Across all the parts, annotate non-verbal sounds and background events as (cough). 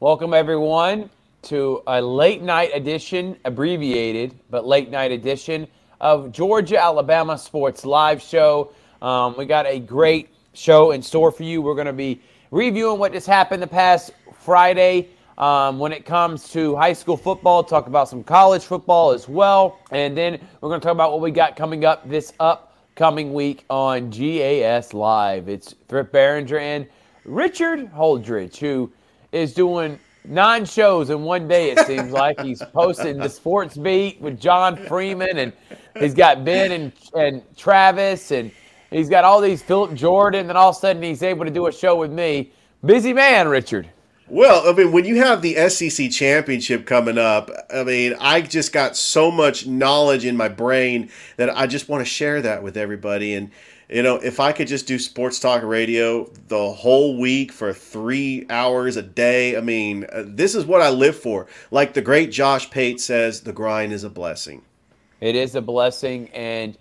Welcome, everyone, to a late night edition, abbreviated, but late night edition of Georgia Alabama Sports Live Show. Um, we got a great show in store for you. We're going to be reviewing what just happened the past Friday um, when it comes to high school football, talk about some college football as well. And then we're going to talk about what we got coming up this upcoming week on GAS Live. It's Thrift Barringer and Richard Holdridge, who is doing nine shows in one day, it seems like. He's posting the sports beat with John Freeman, and he's got Ben and, and Travis, and he's got all these Philip Jordan, and all of a sudden he's able to do a show with me. Busy man, Richard. Well, I mean, when you have the SEC championship coming up, I mean, I just got so much knowledge in my brain that I just want to share that with everybody. And you know, if I could just do sports talk radio the whole week for three hours a day, I mean, uh, this is what I live for. Like the great Josh Pate says, the grind is a blessing. It is a blessing, and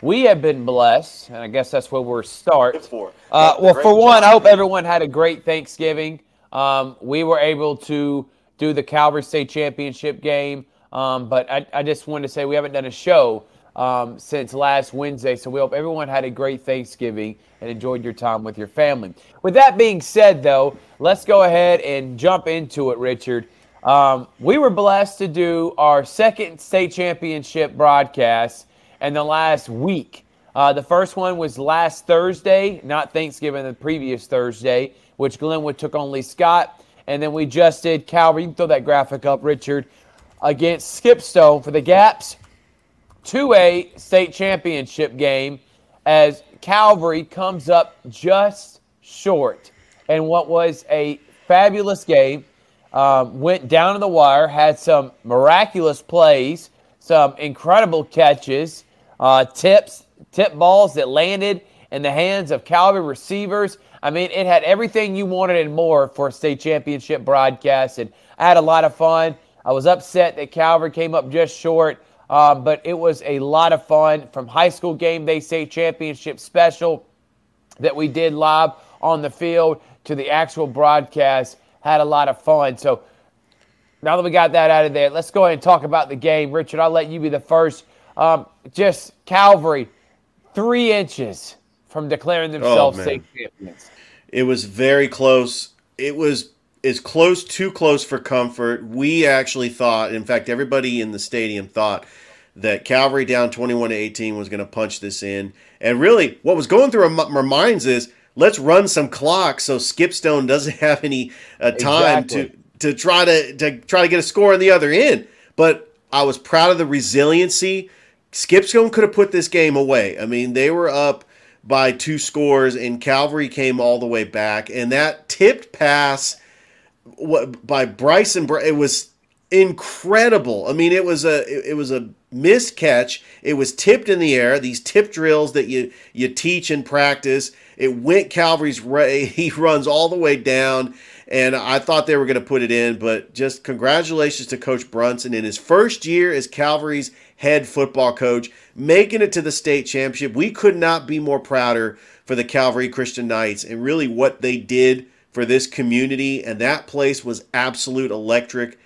we have been blessed, and I guess that's where we're start. For uh, well, for one, I hope everyone had a great Thanksgiving. Um, we were able to do the Calvary State Championship game, um, but I, I just wanted to say we haven't done a show um, since last Wednesday. So we hope everyone had a great Thanksgiving and enjoyed your time with your family. With that being said, though, let's go ahead and jump into it, Richard. Um, we were blessed to do our second state championship broadcast in the last week. Uh, the first one was last Thursday, not Thanksgiving, the previous Thursday, which Glenwood took on Lee Scott. And then we just did Calvary. You can throw that graphic up, Richard, against Skipstone for the GAPPS 2A state championship game as Calvary comes up just short. And what was a fabulous game, um, went down to the wire, had some miraculous plays, some incredible catches, uh, tips, tip balls that landed in the hands of Calvary receivers. I mean, it had everything you wanted and more for a state championship broadcast, and I had a lot of fun. I was upset that Calvary came up just short. Um, but it was a lot of fun from high school game they say championship special that we did live on the field to the actual broadcast. Had a lot of fun. So now that we got that out of there, let's go ahead and talk about the game. Richard, I'll let you be the first. Um, just Calvary, three inches from declaring themselves oh, state champions. It was very close. It was is close too close for comfort. We actually thought, in fact, everybody in the stadium thought that Calvary down 21 to 18 was going to punch this in. And really, what was going through our, minds is let's run some clock so Skipstone doesn't (laughs) have any uh, time exactly. to to try to to try to get a score on the other end. But I was proud of the resiliency. Skipstone could have put this game away. I mean, they were up by two scores, and Calvary came all the way back. And that tipped pass what by Bryson. It was incredible. I mean, it was a it was a missed catch. It was tipped in the air. These tip drills that you you teach and practice. It went Calvary's way. (laughs) He runs all the way down, and I thought they were going to put it in. But just congratulations to Coach Brunson in his first year as Calvary's head football coach, making it to the state championship. We could not be more prouder for the Calvary Christian Knights and really what they did for this community, and that place was absolute electric.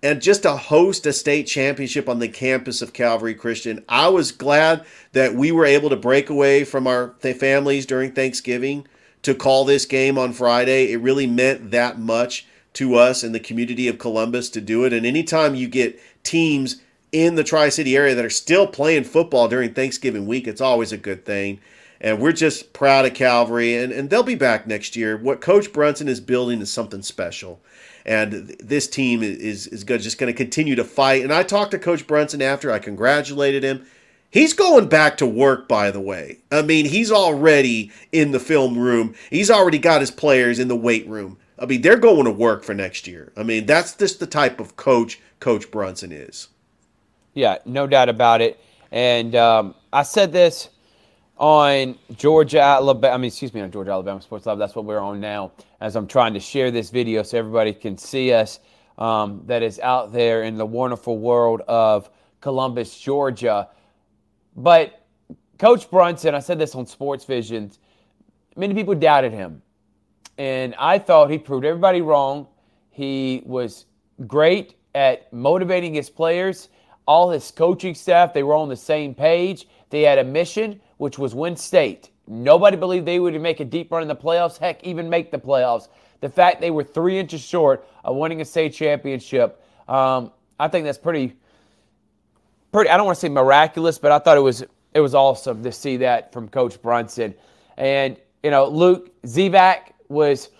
And just to host a state championship on the campus of Calvary Christian, I was glad that we were able to break away from our families during Thanksgiving to call this game on Friday. It really meant that much to us and the community of Columbus to do it. And anytime you get teams in the Tri City area that are still playing football during Thanksgiving week, it's always a good thing. And we're just proud of Calvary, and, and they'll be back next year. What Coach Brunson is building is something special. And this team is, is just going to continue to fight. And I talked to Coach Brunson after, I congratulated him. He's going back to work, by the way. I mean, he's already in the film room. He's already got his players in the weight room. I mean, they're going to work for next year. I mean, that's just the type of coach Coach Brunson is. Yeah, no doubt about it. And um, I said this on Georgia, Alabama. I mean, excuse me, on Georgia, Alabama Sports Live. That's what we're on now. As I'm trying to share this video so everybody can see us, um, that is out there in the wonderful world of Columbus, Georgia. But Coach Brunson, I said this on Sports Visions. Many people doubted him, and I thought he proved everybody wrong. He was great at motivating his players. All his coaching staff, they were on the same page. They had a mission, which was win state. Nobody believed they would make a deep run in the playoffs, heck, even make the playoffs. The fact they were three inches short of winning a state championship, um, I think that's pretty, pretty. I don't want to say miraculous, but I thought it was it was awesome to see that from Coach Brunson. And you know, Luke Zivak was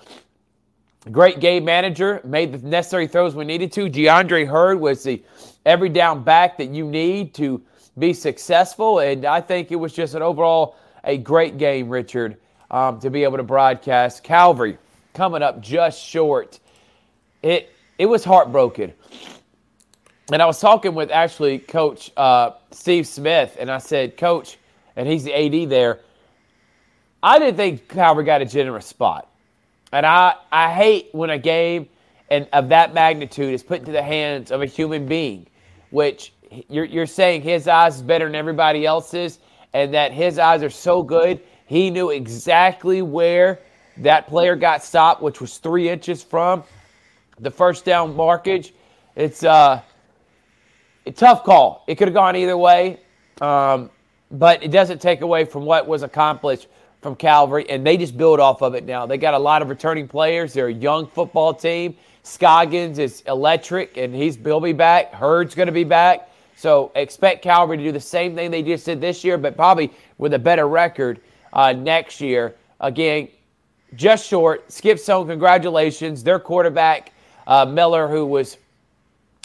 a great game manager, made the necessary throws when needed to. DeAndre Hurd was the every down back that you need to be successful, and I think it was just an overall a great game, Richard, um, to be able to broadcast. Calvary coming up just short. It it was heartbroken. And I was talking with actually Coach uh, Steve Smith, and I said, Coach, and he's the AD there. I didn't think Calvary got a generous spot. And I, I hate when a game and of that magnitude is put into the hands of a human being, which you're, you're saying his eyes is better than everybody else's, and that his eyes are so good, he knew exactly where that player got stopped, which was three inches from the first down markage. It's uh, a tough call. It could have gone either way, um, but it doesn't take away from what was accomplished from Calvary, and they just build off of it now. They got a lot of returning players. They're a young football team. Scoggins is electric, and he's he'll be back. Hurd's going to be back. So expect Calvary to do the same thing they just did this year, but probably with a better record uh, next year. Again, just short. Skip Stone, congratulations. Their quarterback, uh, Miller, who was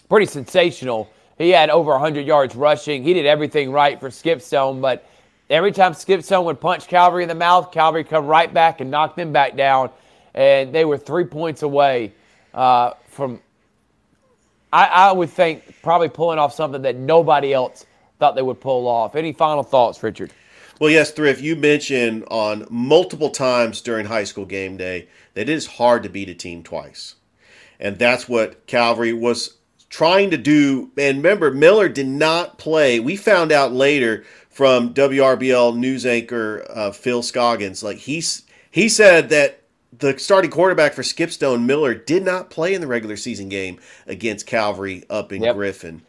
pretty sensational. He had over 100 yards rushing. He did everything right for Skip Stone, but every time Skip Stone would punch Calvary in the mouth, Calvary come right back and knock them back down. And they were three points away uh, from I, I would think probably pulling off something that nobody else thought they would pull off. Any final thoughts, Richard? Well, yes, Thrift, you mentioned on multiple times during high school game day that it is hard to beat a team twice. And that's what Calvary was trying to do. And remember, Miller did not play. We found out later from WRBL news anchor uh, Phil Scoggins, like he's he said that the starting quarterback for Skipstone Miller did not play in the regular season game against Calvary up in yep. Griffin.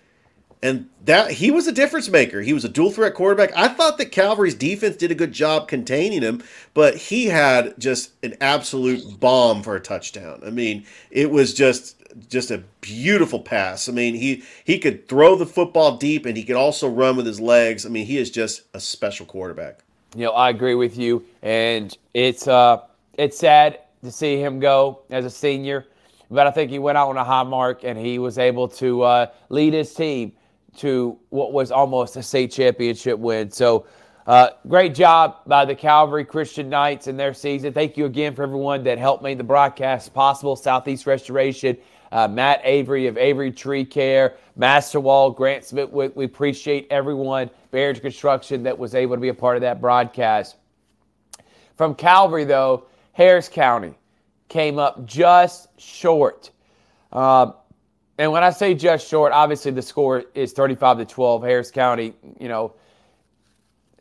And that he was a difference maker. He was a dual threat quarterback. I thought that Calvary's defense did a good job containing him, but he had just an absolute bomb for a touchdown. I mean, it was just just a beautiful pass. I mean, he he could throw the football deep and he could also run with his legs. I mean, he is just a special quarterback. You know, I agree with you, and it's uh it's sad to see him go as a senior, but I think he went out on a high mark and he was able to uh, lead his team to what was almost a state championship win. So, uh, great job by the Calvary Christian Knights in their season. Thank you again for everyone that helped make the broadcast possible. Southeast Restoration, uh, Matt Avery of Avery Tree Care, Master Wall, Grant Smith. We, we appreciate everyone, Barrage Construction, that was able to be a part of that broadcast. From Calvary, though, Harris County came up just short. Uh, and when I say just short, obviously the score is 35 to 12. Harris County, you know,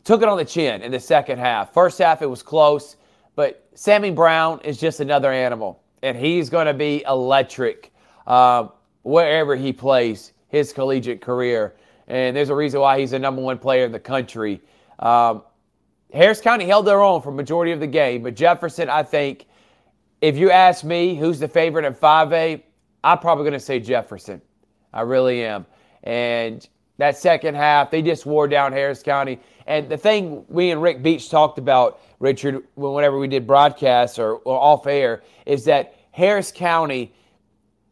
took it on the chin in the second half. First half, it was close, but Sammy Brown is just another animal, and he's going to be electric uh, wherever he plays his collegiate career. And there's a reason why he's the number one player in the country. Um, Harris County held their own for majority of the game, but Jefferson, I think, if you ask me who's the favorite in 5A, I'm probably going to say Jefferson. I really am. And that second half, they just wore down Harris County. And the thing we and Rick Beach talked about, Richard, whenever we did broadcasts or, or off air, is that Harris County,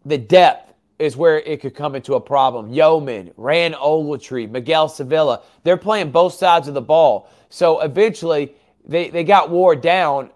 the depth is where it could come into a problem. Yeoman, Rand Ogletree, Miguel Sevilla, they're playing both sides of the ball. So eventually, they, they got wore down,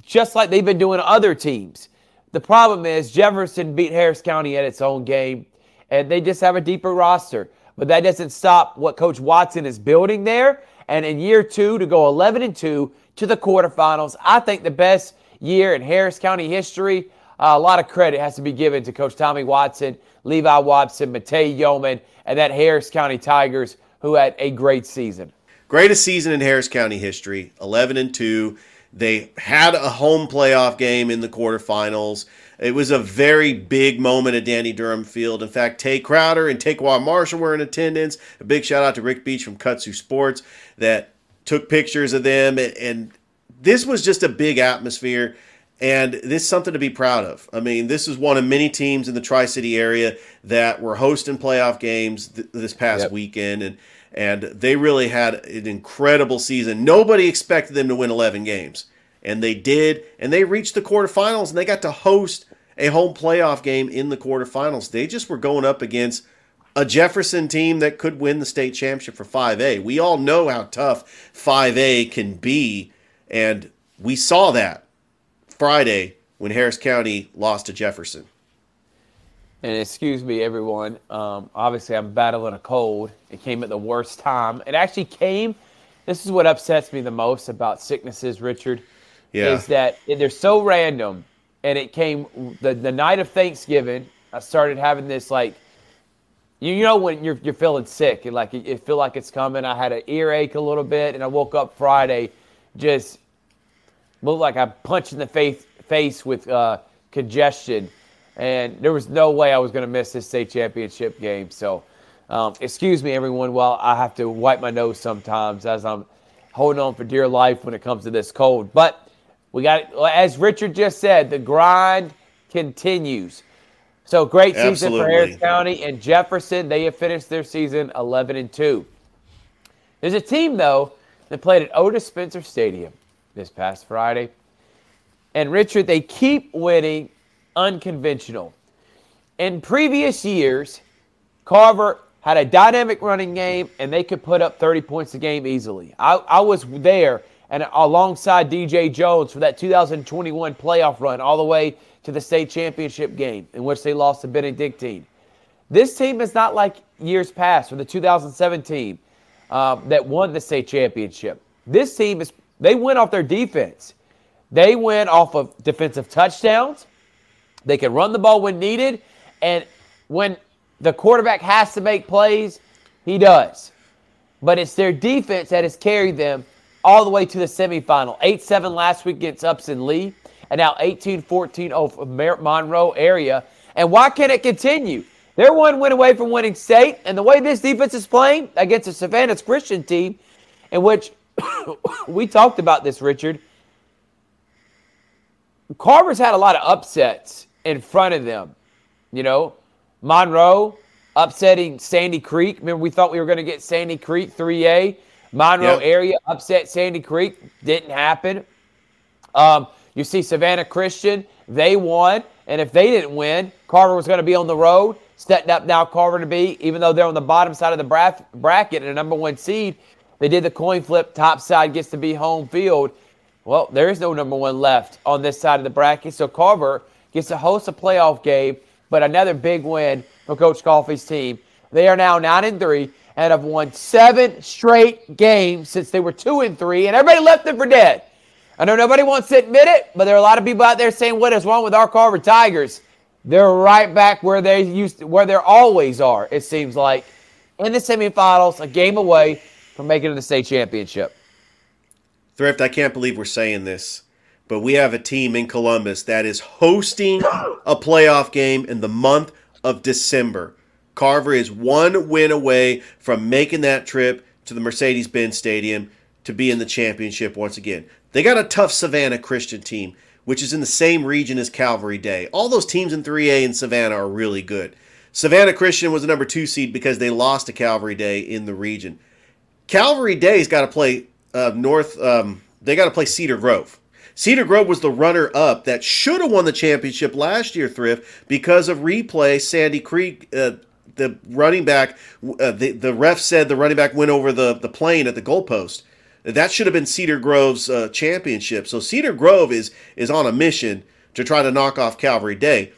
just like they've been doing other teams. The problem is Jefferson beat Harris County at its own game, and they just have a deeper roster. But that doesn't stop what Coach Watson is building there. And in year two, to go 11 and 2 to the quarterfinals, I think the best year in Harris County history. Uh, a lot of credit has to be given to Coach Tommy Watson, Levi Watson, Matei Yeoman, and that Harris County Tigers who had a great season. Greatest season in Harris County history, 11 and 2. They had a home playoff game in the quarterfinals It was a very big moment at Danny Durham Field. In fact, Tay Crowder and Taquan Marshall were in attendance. A big shout out to Rick Beach from Kutsu Sports that took pictures of them. And, and this was just a big atmosphere. And this is something to be proud of. I mean, this is one of many teams in the Tri City area that were hosting playoff games th- this past yep. weekend. And and they really had an incredible season. Nobody expected them to win 11 games, and they did. And they reached the quarterfinals, and they got to host a home playoff game in the quarterfinals. They just were going up against a Jefferson team that could win the state championship for 5A. We all know how tough 5A can be, and we saw that Friday when Harris County lost to Jefferson. And excuse me, everyone. Um, obviously, I'm battling a cold. It came at the worst time. It actually came. This is what upsets me the most about sicknesses, Richard. Yeah. Is that they're so random, and it came the the night of Thanksgiving. I started having this like, you, you know when you're you're feeling sick and like you feel like it's coming. I had an earache a little bit, and I woke up Friday, just looked like I punched in the face face with uh, congestion and there was no way I was going to miss this state championship game. So, um, excuse me, everyone, while I have to wipe my nose sometimes as I'm holding on for dear life when it comes to this cold. But we got, as Richard just said, the grind continues. So great season Absolutely. for Harris County and Jefferson. They have finished their season 11 and 2. There's a team though that played at Otis Spencer Stadium this past Friday. And Richard, they keep winning unconventional. In previous years, Carver had a dynamic running game and they could put up 30 points a game easily. I, I was there and alongside DJ Jones for that 2021 playoff run all the way to the state championship game in which they lost to Benedictine. This team is not like years past or the 2017 um, that won the state championship. This team is they went off their defense. They went off of defensive touchdowns. They can run the ball when needed, and when the quarterback has to make plays, he does. But it's their defense that has carried them all the way to the semifinal. 8 7 last week against Upson Lee, and now 18 14 over Monroe area. And why can't it continue? They're one win away from winning state, and the way this defense is playing against a Savannah's Christian team, in which (coughs) we talked about this, Richard. Carver's had a lot of upsets in front of them. You know, Monroe upsetting Sandy Creek. Remember, we thought we were going to get Sandy Creek 3A. Monroe yep. area upset Sandy Creek. Didn't happen. Um, you see Savannah Christian, they won. And if they didn't win, Carver was going to be on the road. Stepped up now, Carver to be, even though they're on the bottom side of the bracket and a number one seed, they did the coin flip. Top side gets to be home field. Well, there is no number one left on this side of the bracket. So Carver gets to host a playoff game, but another big win for Coach Coffey's team. They are now 9 and 3 and have won seven straight games since they were 2 and 3, and everybody left them for dead. I know nobody wants to admit it, but there are a lot of people out there saying, What is wrong with our Carver Tigers? They're right back where they used to, where they always are, it seems like. In the semifinals, a game away from making it to the state championship. Thrift, I can't believe we're saying this but we have a team in Columbus that is hosting a playoff game in the month of December. Carver is one win away from making that trip to the Mercedes Benz Stadium to be in the championship once again. They got a tough Savannah Christian team, which is in the same region as Calvary Day. All those teams in 3A in Savannah are really good. Savannah Christian was the number two seed because they lost to Calvary Day in the region. Calvary Day's got to play uh, North. Um, they got to play Cedar Grove. Cedar Grove was the runner up that should have won the championship last year, Thrift, because of replay. Sandy Creek, uh, the running back, uh, the, the ref said the running back went over the, the plane at the goalpost. That should have been Cedar Grove's uh, championship. So Cedar Grove is is on a mission to try to knock off Calvary Day.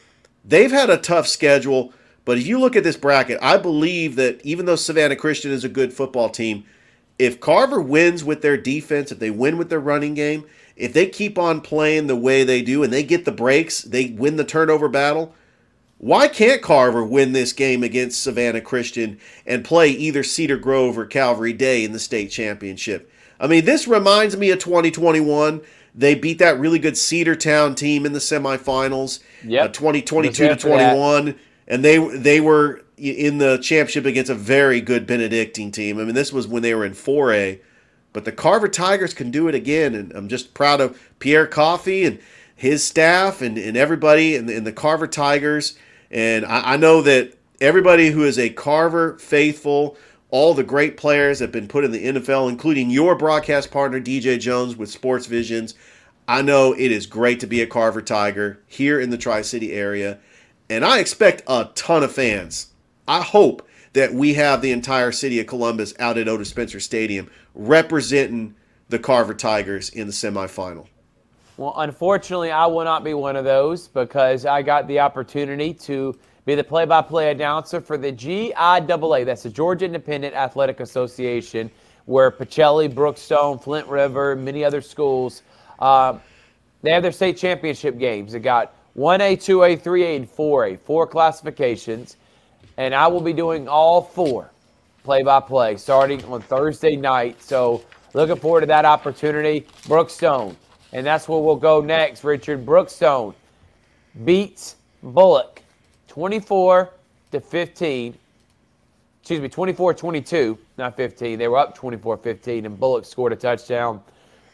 They've had a tough schedule, but if you look at this bracket, I believe that even though Savannah Christian is a good football team, if Carver wins with their defense, if they win with their running game, if they keep on playing the way they do and they get the breaks, they win the turnover battle. Why can't Carver win this game against Savannah Christian and play either Cedar Grove or Calvary Day in the state championship? I mean, this reminds me of 2021. They beat that really good Cedartown team in the semifinals, Yep. uh, 2022 to for that. 21, and they they were in the championship against a very good Benedictine team. I mean, this was when they were in 4A, but the Carver Tigers can do it again, and I'm just proud of Pierre Coffey and his staff and, and everybody in the, in the Carver Tigers. And I, I know that everybody who is a Carver faithful, all the great players that have been put in the NFL, including your broadcast partner, DJ Jones with Sports Visions. I know it is great to be a Carver Tiger here in the Tri City area. And I expect a ton of fans. I hope that we have the entire city of Columbus out at Otis Spencer Stadium representing the Carver Tigers in the semifinal. Well, unfortunately, I will not be one of those because I got the opportunity to be the play by play announcer for the GIAA. That's the Georgia Independent Athletic Association, where Pacelli, Brookstone, Flint River, many other schools, um, they have their state championship games. They got 1A, 2A, 3A, and 4A, four classifications. And I will be doing all four play by play starting on Thursday night. So looking forward to that opportunity. Brookstone. And that's where we'll go next, Richard. Brookstone beats Bullock 24 to 15. Excuse me, 24 22, not 15. They were up 24 15, and Bullock scored a touchdown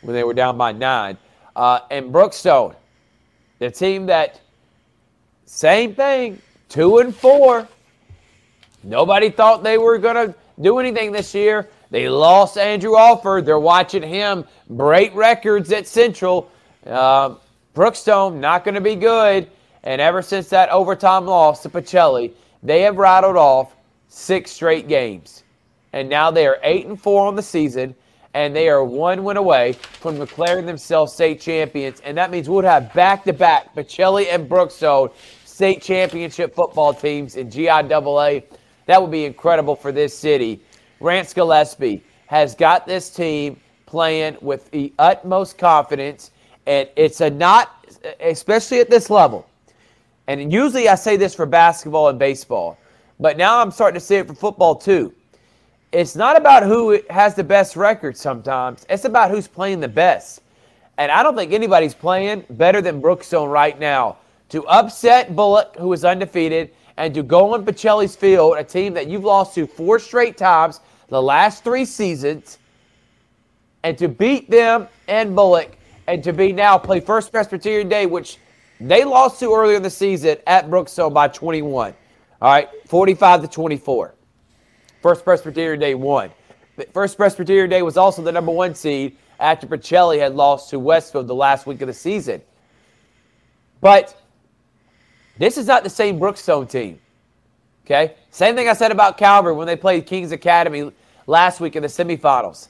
when they were down by nine. Uh, and Brookstone, the team that, same thing, two and four. Nobody thought they were going to do anything this year. They lost Andrew Alford. They're watching him break records at Central. Uh, Brookstone not going to be good. And ever since that overtime loss to Pacelli, they have rattled off six straight games. And now they are eight and four on the season, and they are one win away from declaring themselves state champions. And that means we'll have back-to-back Pacelli and Brookstone state championship football teams in GIAA. That would be incredible for this city. Rance Gillespie has got this team playing with the utmost confidence, and it's a not, especially at this level. And usually I say this for basketball and baseball, but now I'm starting to say it for football too. It's not about who has the best record sometimes, it's about who's playing the best. And I don't think anybody's playing better than Brookstone right now. To upset Bullock, who is undefeated, and to go on Pacelli's field, a team that you've lost to four straight times the last three seasons, and to beat them and Bullock, and to be now play First Presbyterian Day, which they lost to earlier in the season at Brookstone by 21. All right, 45 to 24. First Presbyterian Day won. First Presbyterian Day was also the number one seed after Pacelli had lost to Westfield the last week of the season. But this is not the same Brookstone team. Okay? Same thing I said about Calvary when they played Kings Academy last week in the semifinals.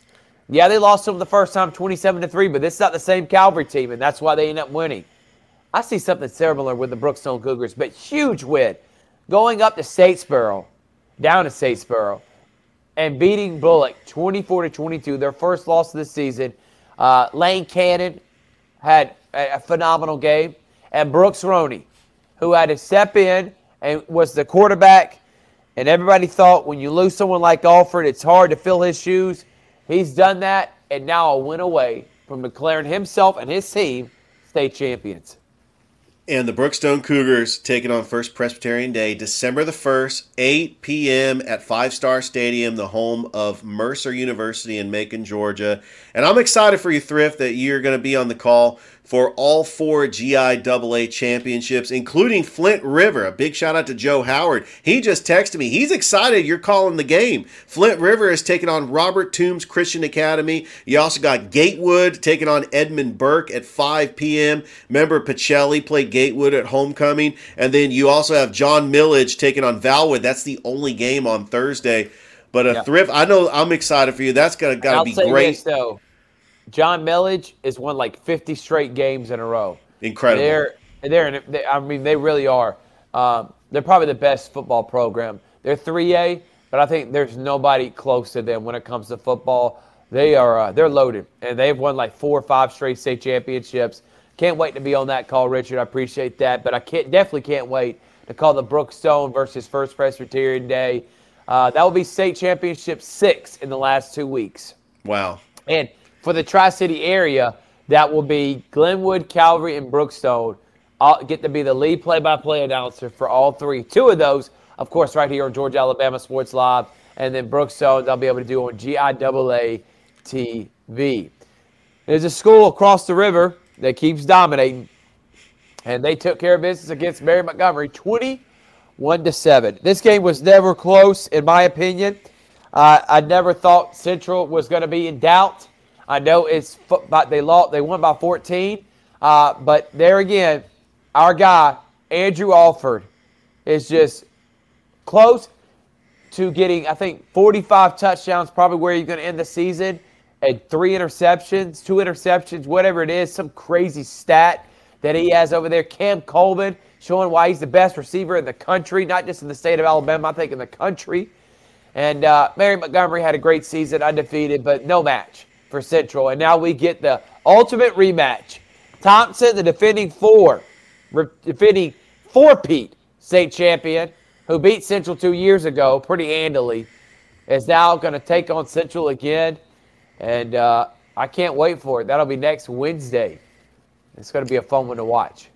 Yeah, they lost them the first time 27 to 3, but this is not the same Calvary team, and that's why they end up winning. I see something similar with the Brookstone Cougars, but huge win. Going up to Statesboro, down to Statesboro, and beating Bullock 24 to 22, their first loss of the season. Uh, Lane Cannon had a, a phenomenal game, and Brooks Roney, who had to step in and was the quarterback. And everybody thought when you lose someone like Alford, it's hard to fill his shoes. He's done that, and now a win away from declaring himself and his team state champions. And the Brookstone Cougars taking on First Presbyterian Day, December the 1st, 8 p.m. at Five Star Stadium, the home of Mercer University in Macon, Georgia. And I'm excited for you, Thrift, that you're going to be on the call for all four GIAA championships, including Flint River. A big shout out to Joe Howard. He just texted me. He's excited you're calling the game. Flint River is taking on Robert Toombs Christian Academy. You also got Gatewood taking on Edmund Burke at 5 p.m. Remember, Pacelli played Gatewood at homecoming. And then you also have John Milledge taking on Valwood. That's the only game on Thursday. But a Yeah. thrift, I know I'm excited for you. That's gonna gotta be great. this though, John Milledge has won like 50 straight games in a row. Incredible. They're they're they, I mean they really are. Um, they're probably the best football program. They're 3A, but I think there's nobody close to them when it comes to football. They are uh, they're loaded, and they've won like four or five straight state championships. Can't wait to be on that call, Richard. I appreciate that, but I can't definitely can't wait to call the Brookstone versus First Presbyterian Day. Uh, that will be state championship six in the last two weeks. wow. And for the Tri City area, that will be Glenwood, Calvary, and Brookstone. I'll get to be the lead play-by-play announcer for all three. Two of those, of course, right here on Georgia Alabama Sports Live, and then Brookstone I'll be able to do on GIAA TV. There's a school across the river that keeps dominating, and they took care of business against Mary Montgomery, 21 to seven. This game was never close, in my opinion. Uh, I never thought Central was going to be in doubt. I know it's but they lost. They won by 14, uh, but there again, our guy Andrew Alford is just close to getting. I think 45 touchdowns, probably where you're going to end the season, and three interceptions, two interceptions, whatever it is, some crazy stat that he has over there. Cam Coleman showing why he's the best receiver in the country, not just in the state of Alabama, I think in the country. And uh, Mary Montgomery had a great season, undefeated, but no match for Central. And now we get the ultimate rematch. Thompson, the defending four, re- defending four-peat state champion, who beat Central two years ago pretty handily, is now going to take on Central again. And uh, I can't wait for it. That'll be next Wednesday. It's going to be a fun one to watch.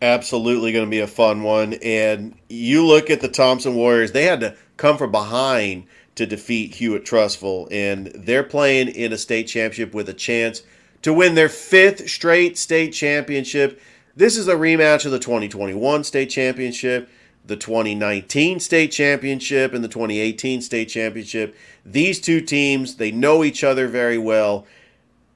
Absolutely going to be a fun one. And you look at the Thompson Warriors, they had to come from behind – to defeat Hewitt-Trussville, and they're playing in a state championship with a chance to win their fifth straight state championship. This is a rematch of the 2021 state championship, the 2019 state championship, and the 2018 state championship. These two teams, they know each other very well.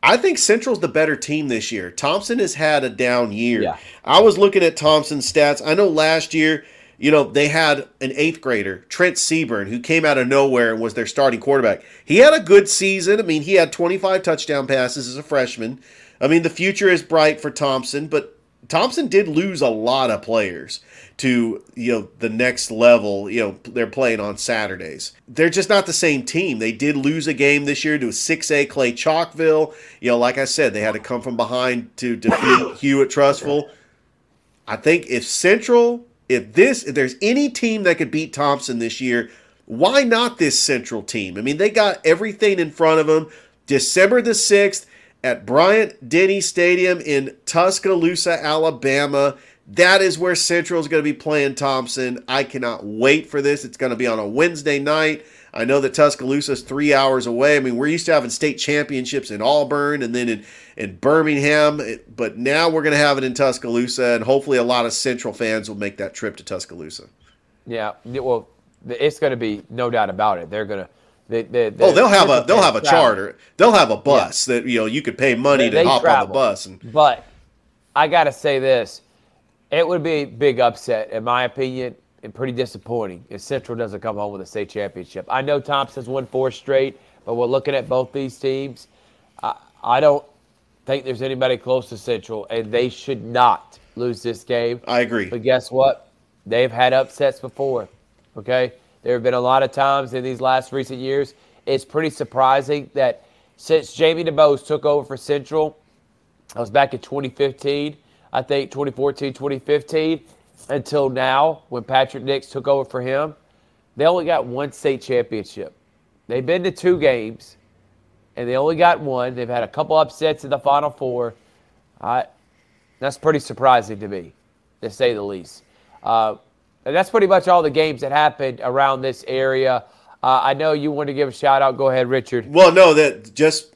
I think Central's the better team this year. Thompson has had a down year. Yeah. I was looking at Thompson's stats. I know last year you know, they had an eighth grader, Trent Seaborn, who came out of nowhere and was their starting quarterback. He had a good season. I mean, he had 25 touchdown passes as a freshman. I mean, the future is bright for Thompson, but Thompson did lose a lot of players to, you know, the next level. You know, they're playing on Saturdays. They're just not the same team. They did lose a game this year to 6A Clay Chalkville. You know, like I said, they had to come from behind to defeat (coughs) Hewitt-Trussville. I think if Central if this if there's any team that could beat Thompson this year, why not this Central team? I mean, they got everything in front of them. December the 6th at Bryant Denny Stadium in Tuscaloosa, Alabama. That is where Central is going to be playing Thompson. I cannot wait for this. It's going to be on a Wednesday night. I know that Tuscaloosa is three hours away. I mean, we're used to having state championships in Auburn and then in, in Birmingham, but now we're going to have it in Tuscaloosa, and hopefully a lot of Central fans will make that trip to Tuscaloosa. Yeah, well, it's going to be no doubt about it. They're going to. They, they, oh, they'll have a they'll have a charter. They'll have a bus yeah. that you know you could pay money they, to hop travel. on the bus. And but I got to say this, it would be a big upset in my opinion and pretty disappointing if Central doesn't come home with a state championship. I know Thompson's won four straight, but we're looking at both these teams. I, I don't think there's anybody close to Central, and they should not lose this game. I agree. But guess what? They've had upsets before. Okay? There have been a lot of times in these last recent years. It's pretty surprising that since Jamey DuBose took over for Central, I was back in 2015, I think 2014, 2015 until now when Patrick Nix took over for him, they only got one state championship. They've been to two games, and they only got one. They've had a couple upsets in the Final Four. I, that's pretty surprising to me, to say the least. Uh, and that's pretty much all the games that happened around this area. Uh, I know you want to give a shout out. Go ahead, Richard. Well, no, that just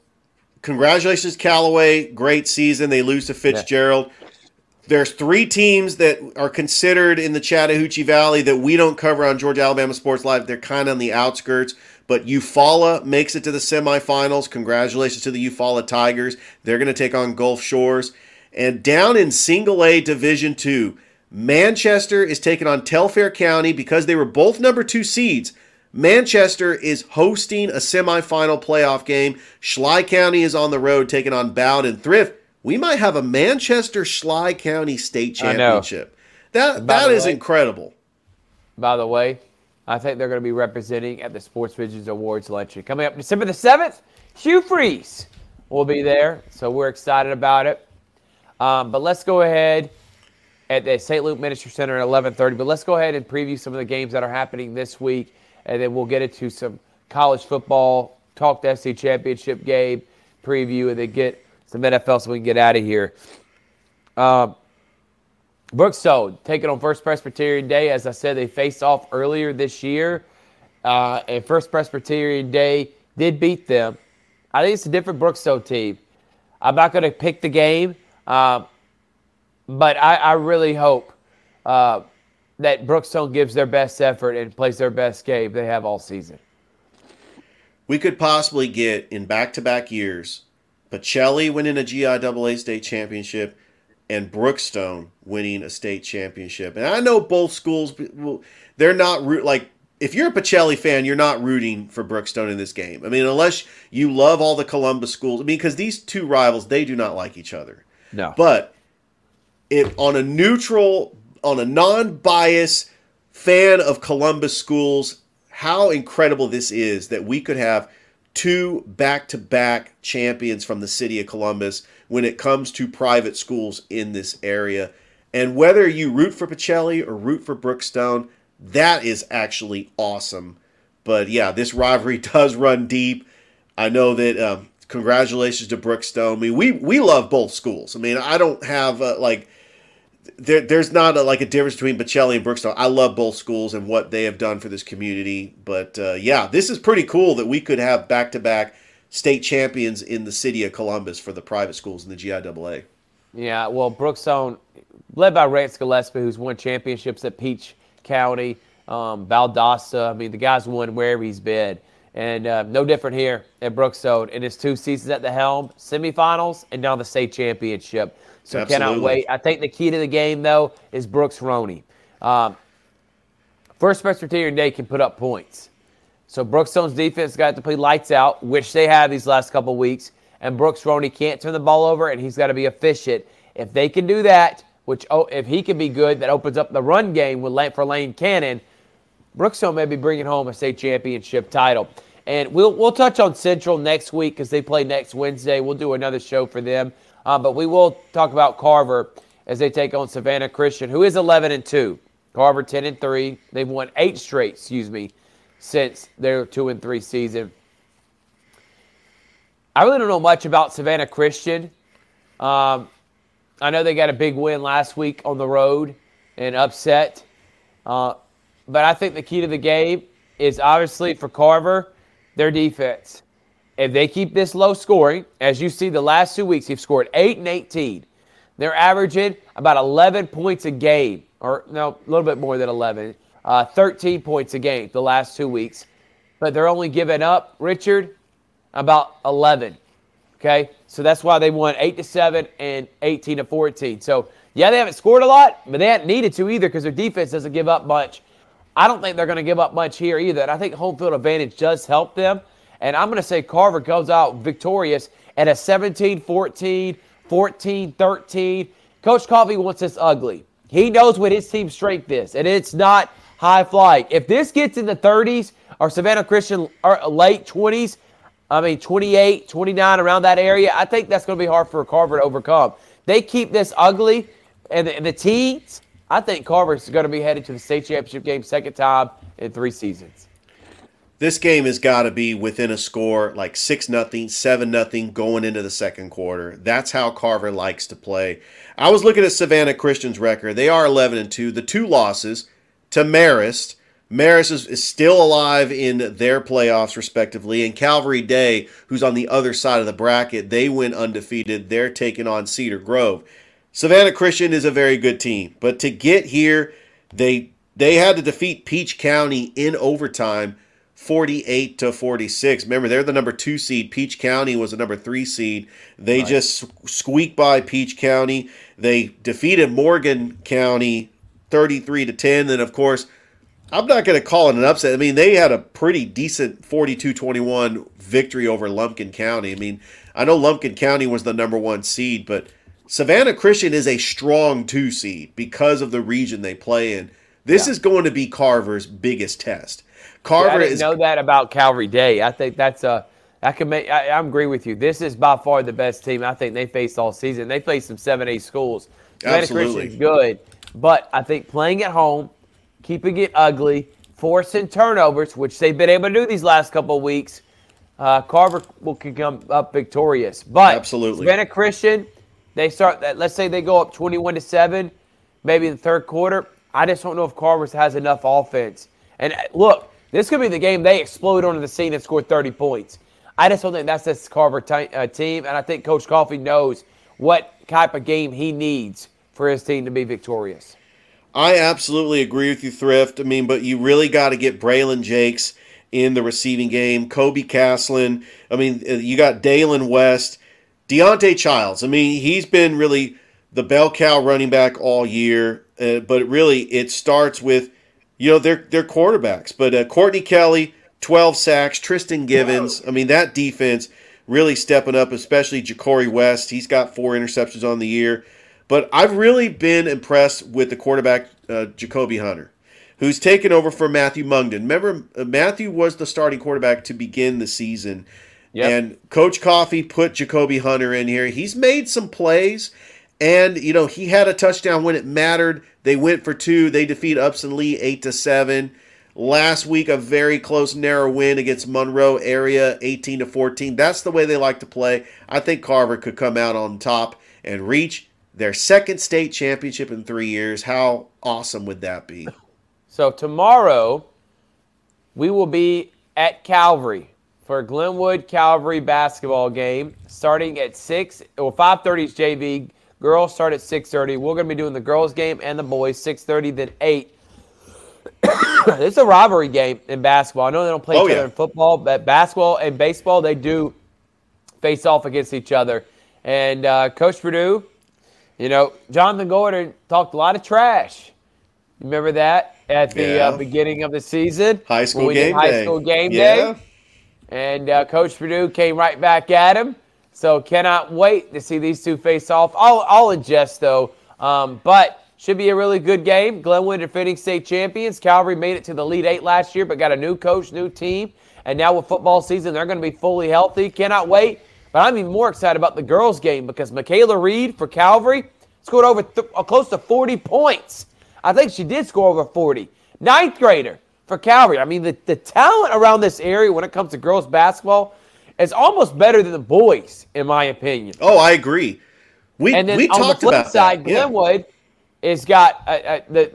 congratulations, Callaway. Great season. They lose to Fitzgerald. Yeah. There's three teams that are considered in the Chattahoochee Valley that we don't cover on Georgia Alabama Sports Live. They're kind of on the outskirts, but Eufaula makes it to the semifinals. Congratulations to the Eufaula Tigers. They're going to take on Gulf Shores. And down in Single A Division Two, Manchester is taking on Telfair County because they were both number two seeds. Manchester is hosting a semifinal playoff game. Schley County is on the road taking on Bowdon Thrift we might have a Manchester Schley County State Championship. That that is way, incredible. By the way, I think they're going to be representing at the Sports Visions Awards luncheon coming up December the seventh. Hugh Freeze will be there, so we're excited about it. Um, but let's go ahead at the St. Luke Ministry Center at 11:30. But let's go ahead and preview some of the games that are happening this week, and then we'll get into some college football, talk the SEC championship game preview, and then get some NFL so we can get out of here. Um, Brookstone taking on First Presbyterian Day. As I said, they faced off earlier this year, uh, and First Presbyterian Day did beat them. I think it's a different Brooks Brookstone team. I'm not going to pick the game, uh, but I, I, really hope uh, that Brookstone gives their best effort and plays their best game they have all season. We could possibly get in back-to-back years Pacelli winning a GIAA state championship and Brookstone winning a state championship. And I know both schools, they're not root like if you're a Pacelli fan, you're not rooting for Brookstone in this game. I mean, unless you love all the Columbus schools. I mean, because these two rivals, they do not like each other. No. But if on a neutral, on a non-biased fan of Columbus schools, how incredible this is that we could have two back-to-back champions from the city of Columbus when it comes to private schools in this area. And whether you root for Pacelli or root for Brookstone, that is actually awesome. But yeah, this rivalry (laughs) does run deep. I know that. Um, congratulations to Brookstone. I mean, we we love both schools. I mean, I don't have uh, like there, there's not a, like a difference between Pacelli and Brookstone. I love both schools and what they have done for this community. But uh, yeah, this is pretty cool that we could have back to back state champions in the city of Columbus for the private schools in the GIAA. Yeah, well, Brookstone, led by Rance Gillespie, who's won championships at Peach County, um, Valdosta. I mean, the guy's won wherever he's been. And uh, no different here at Brookstone in his two seasons at the helm, semifinals, and now the state championship. So Absolutely. cannot wait. I think the key to the game, though, is Brooks Roney. Um, First Presbyterian Day can put up points. So Brookstone's defense got to play lights out, which they have these last couple weeks. And Brooks Roney can't turn the ball over, and he's got to be efficient. If they can do that, which oh, if he can be good, that opens up the run game with for Lane Cannon. Brookstone may be bringing home a state championship title. And we'll we'll touch on Central next week because they play next Wednesday. We'll do another show for them. Uh, but we will talk about Carver as they take on Savannah Christian, who is 11 and 2. Carver 10 and 3. They've won eight straight, excuse me, since their 2 and 3 season. I really don't know much about Savannah Christian. Um, I know they got a big win last week on the road and upset. Uh, but I think the key to the game is obviously for Carver, their defense. If they keep this low scoring, as you see the last two weeks, they've scored 8 and 18. They're averaging about 11 points a game, or no, a little bit more than 11, uh, 13 points a game the last two weeks. But they're only giving up, Richard, about 11. Okay, so that's why they won eight to seven and 18 to 14. So yeah, they haven't scored a lot, but they haven't needed to either because their defense doesn't give up much. I don't think they're going to give up much here either. And I think home field advantage does help them. And I'm going to say Carver comes out victorious at a 17 14, 14 13. Coach Coffey wants this ugly. He knows what his team's strength is, and it's not high flying. If this gets in the 30s or Savannah Christian or late 20s, I mean, 28, 29, around that area, I think that's going to be hard for Carver to overcome. They keep this ugly, and the, and the teens, I think Carver's going to be headed to the state championship game second time in three seasons. This game has got to be within a score like 6 nothing, 7 nothing going into the second quarter. That's how Carver likes to play. I was looking at Savannah Christian's record. They are 11 and 2. The two losses to Marist Marist is, is, still alive in their playoffs, respectively. And Calvary Day, who's on the other side of the bracket, they went undefeated. They're taking on Cedar Grove. Savannah Christian is a very good team, but to get here, they they had to defeat Peach County in overtime, 48 to 46. Remember, they're the number two seed. Peach County was the number three seed. They right. just squeaked by Peach County. They defeated Morgan County 33 to 10. Then, of course, I'm not going to call it an upset. I mean, they had a pretty decent 42-21 victory over Lumpkin County. I mean, I know Lumpkin County was the number one seed, but Savannah Christian is a strong two seed because of the region they play in. This yeah. is going to be Carver's biggest test. Carver yeah, I didn't is know that about Calvary Day. I think that's a. I can make. I, I agree with you. This is by far the best team I think they faced all season. They faced some seven, eight schools. Absolutely. Christian's good, but I think playing at home keeping it ugly, forcing turnovers, which they've been able to do these last couple of weeks. uh, Carver will can come up victorious. But Absolutely. Savannah Christian, they start. That, Let's say they go up 21 to seven, maybe in the third quarter. I just don't know if Carver has enough offense. And uh, look, this could be the game they explode onto the scene and score 30 points. I just don't think that's this Carver t- uh, team, and I think Coach Coffey knows what type of game he needs for his team to be victorious. I absolutely agree with you, Thrift. I mean, but you really got to get Braylon Jakes in the receiving game. Kobe Caslin. I mean, uh, you got Dalen West, Deontay Childs. I mean, he's been really the bell cow running back all year. Uh, but really, it starts with you know they're they're quarterbacks. But uh, Courtney Kelly, twelve sacks. Tristan Givens. I mean, that defense really stepping up, especially Ja'Cory West. He's got four interceptions on the year. But I've really been impressed with the quarterback, uh, Jacoby Hunter, who's taken over for Matthew Mungden. Remember, uh, Matthew was the starting quarterback to begin the season. Yep. And Coach Coffey put Jacoby Hunter in here. He's made some plays, and you know he had a touchdown when it mattered. They went for two. They defeat Upson Lee eight to seven. Last week, a very close, narrow win against Monroe area, eighteen to fourteen. That's the way they like to play. I think Carver could come out on top and reach their second state championship in three years. How awesome would that be? So tomorrow, we will be at Calvary for Glenwood Calvary basketball game starting at six or five thirty JV. Girls start at six thirty. We're going to be doing the girls game and the boys six thirty then eight. (coughs) it's a rivalry game in basketball. I know they don't play Oh, each other yeah. in football, but basketball and baseball they do face off against each other. And uh, Coach Purdue, you know, Jonathan Gordon talked a lot of trash. Remember that at the Yeah. uh, beginning of the season? High school game high day. school game Yeah. day. And uh, Coach Purdue came right back at him. So cannot wait to see these two face off. I'll, I'll adjust though. Um, but should be a really good game. Glenwood defending state champions. Calvary made it to the Elite Eight last year, but got a new coach, new team. And now with football season, they're going to be fully healthy. Cannot wait. But I'm even more excited about the girls' game because Michaela Reed for Calvary scored over th- uh, close to 40 points. I think she did score over 40. Ninth grader for Calvary. I mean, the, the talent around this area when it comes to girls basketball is almost better than the boys, in my opinion. Oh, I agree. We And then we on the talked flip about side, that. Yeah. Glenwood has got a, a, the,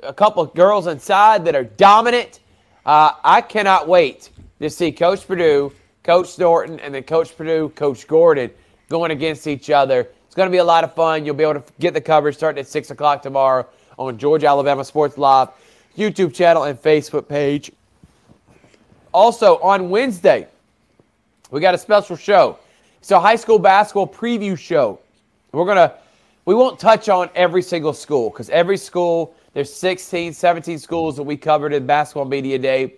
the, a couple of girls inside that are dominant. Uh, I cannot wait to see Coach Purdue, Coach Norton, and then Coach Purdue, Coach Gordon going against each other. It's going to be a lot of fun. You'll be able to get the coverage starting at 6 o'clock tomorrow on Georgia Alabama Sports Live YouTube channel and Facebook page. Also, on Wednesday, we got a special show. It's a high school basketball preview show. We're going to, we won't touch on every single school because every school, there's 16, 17 schools that we covered in Basketball Media Day.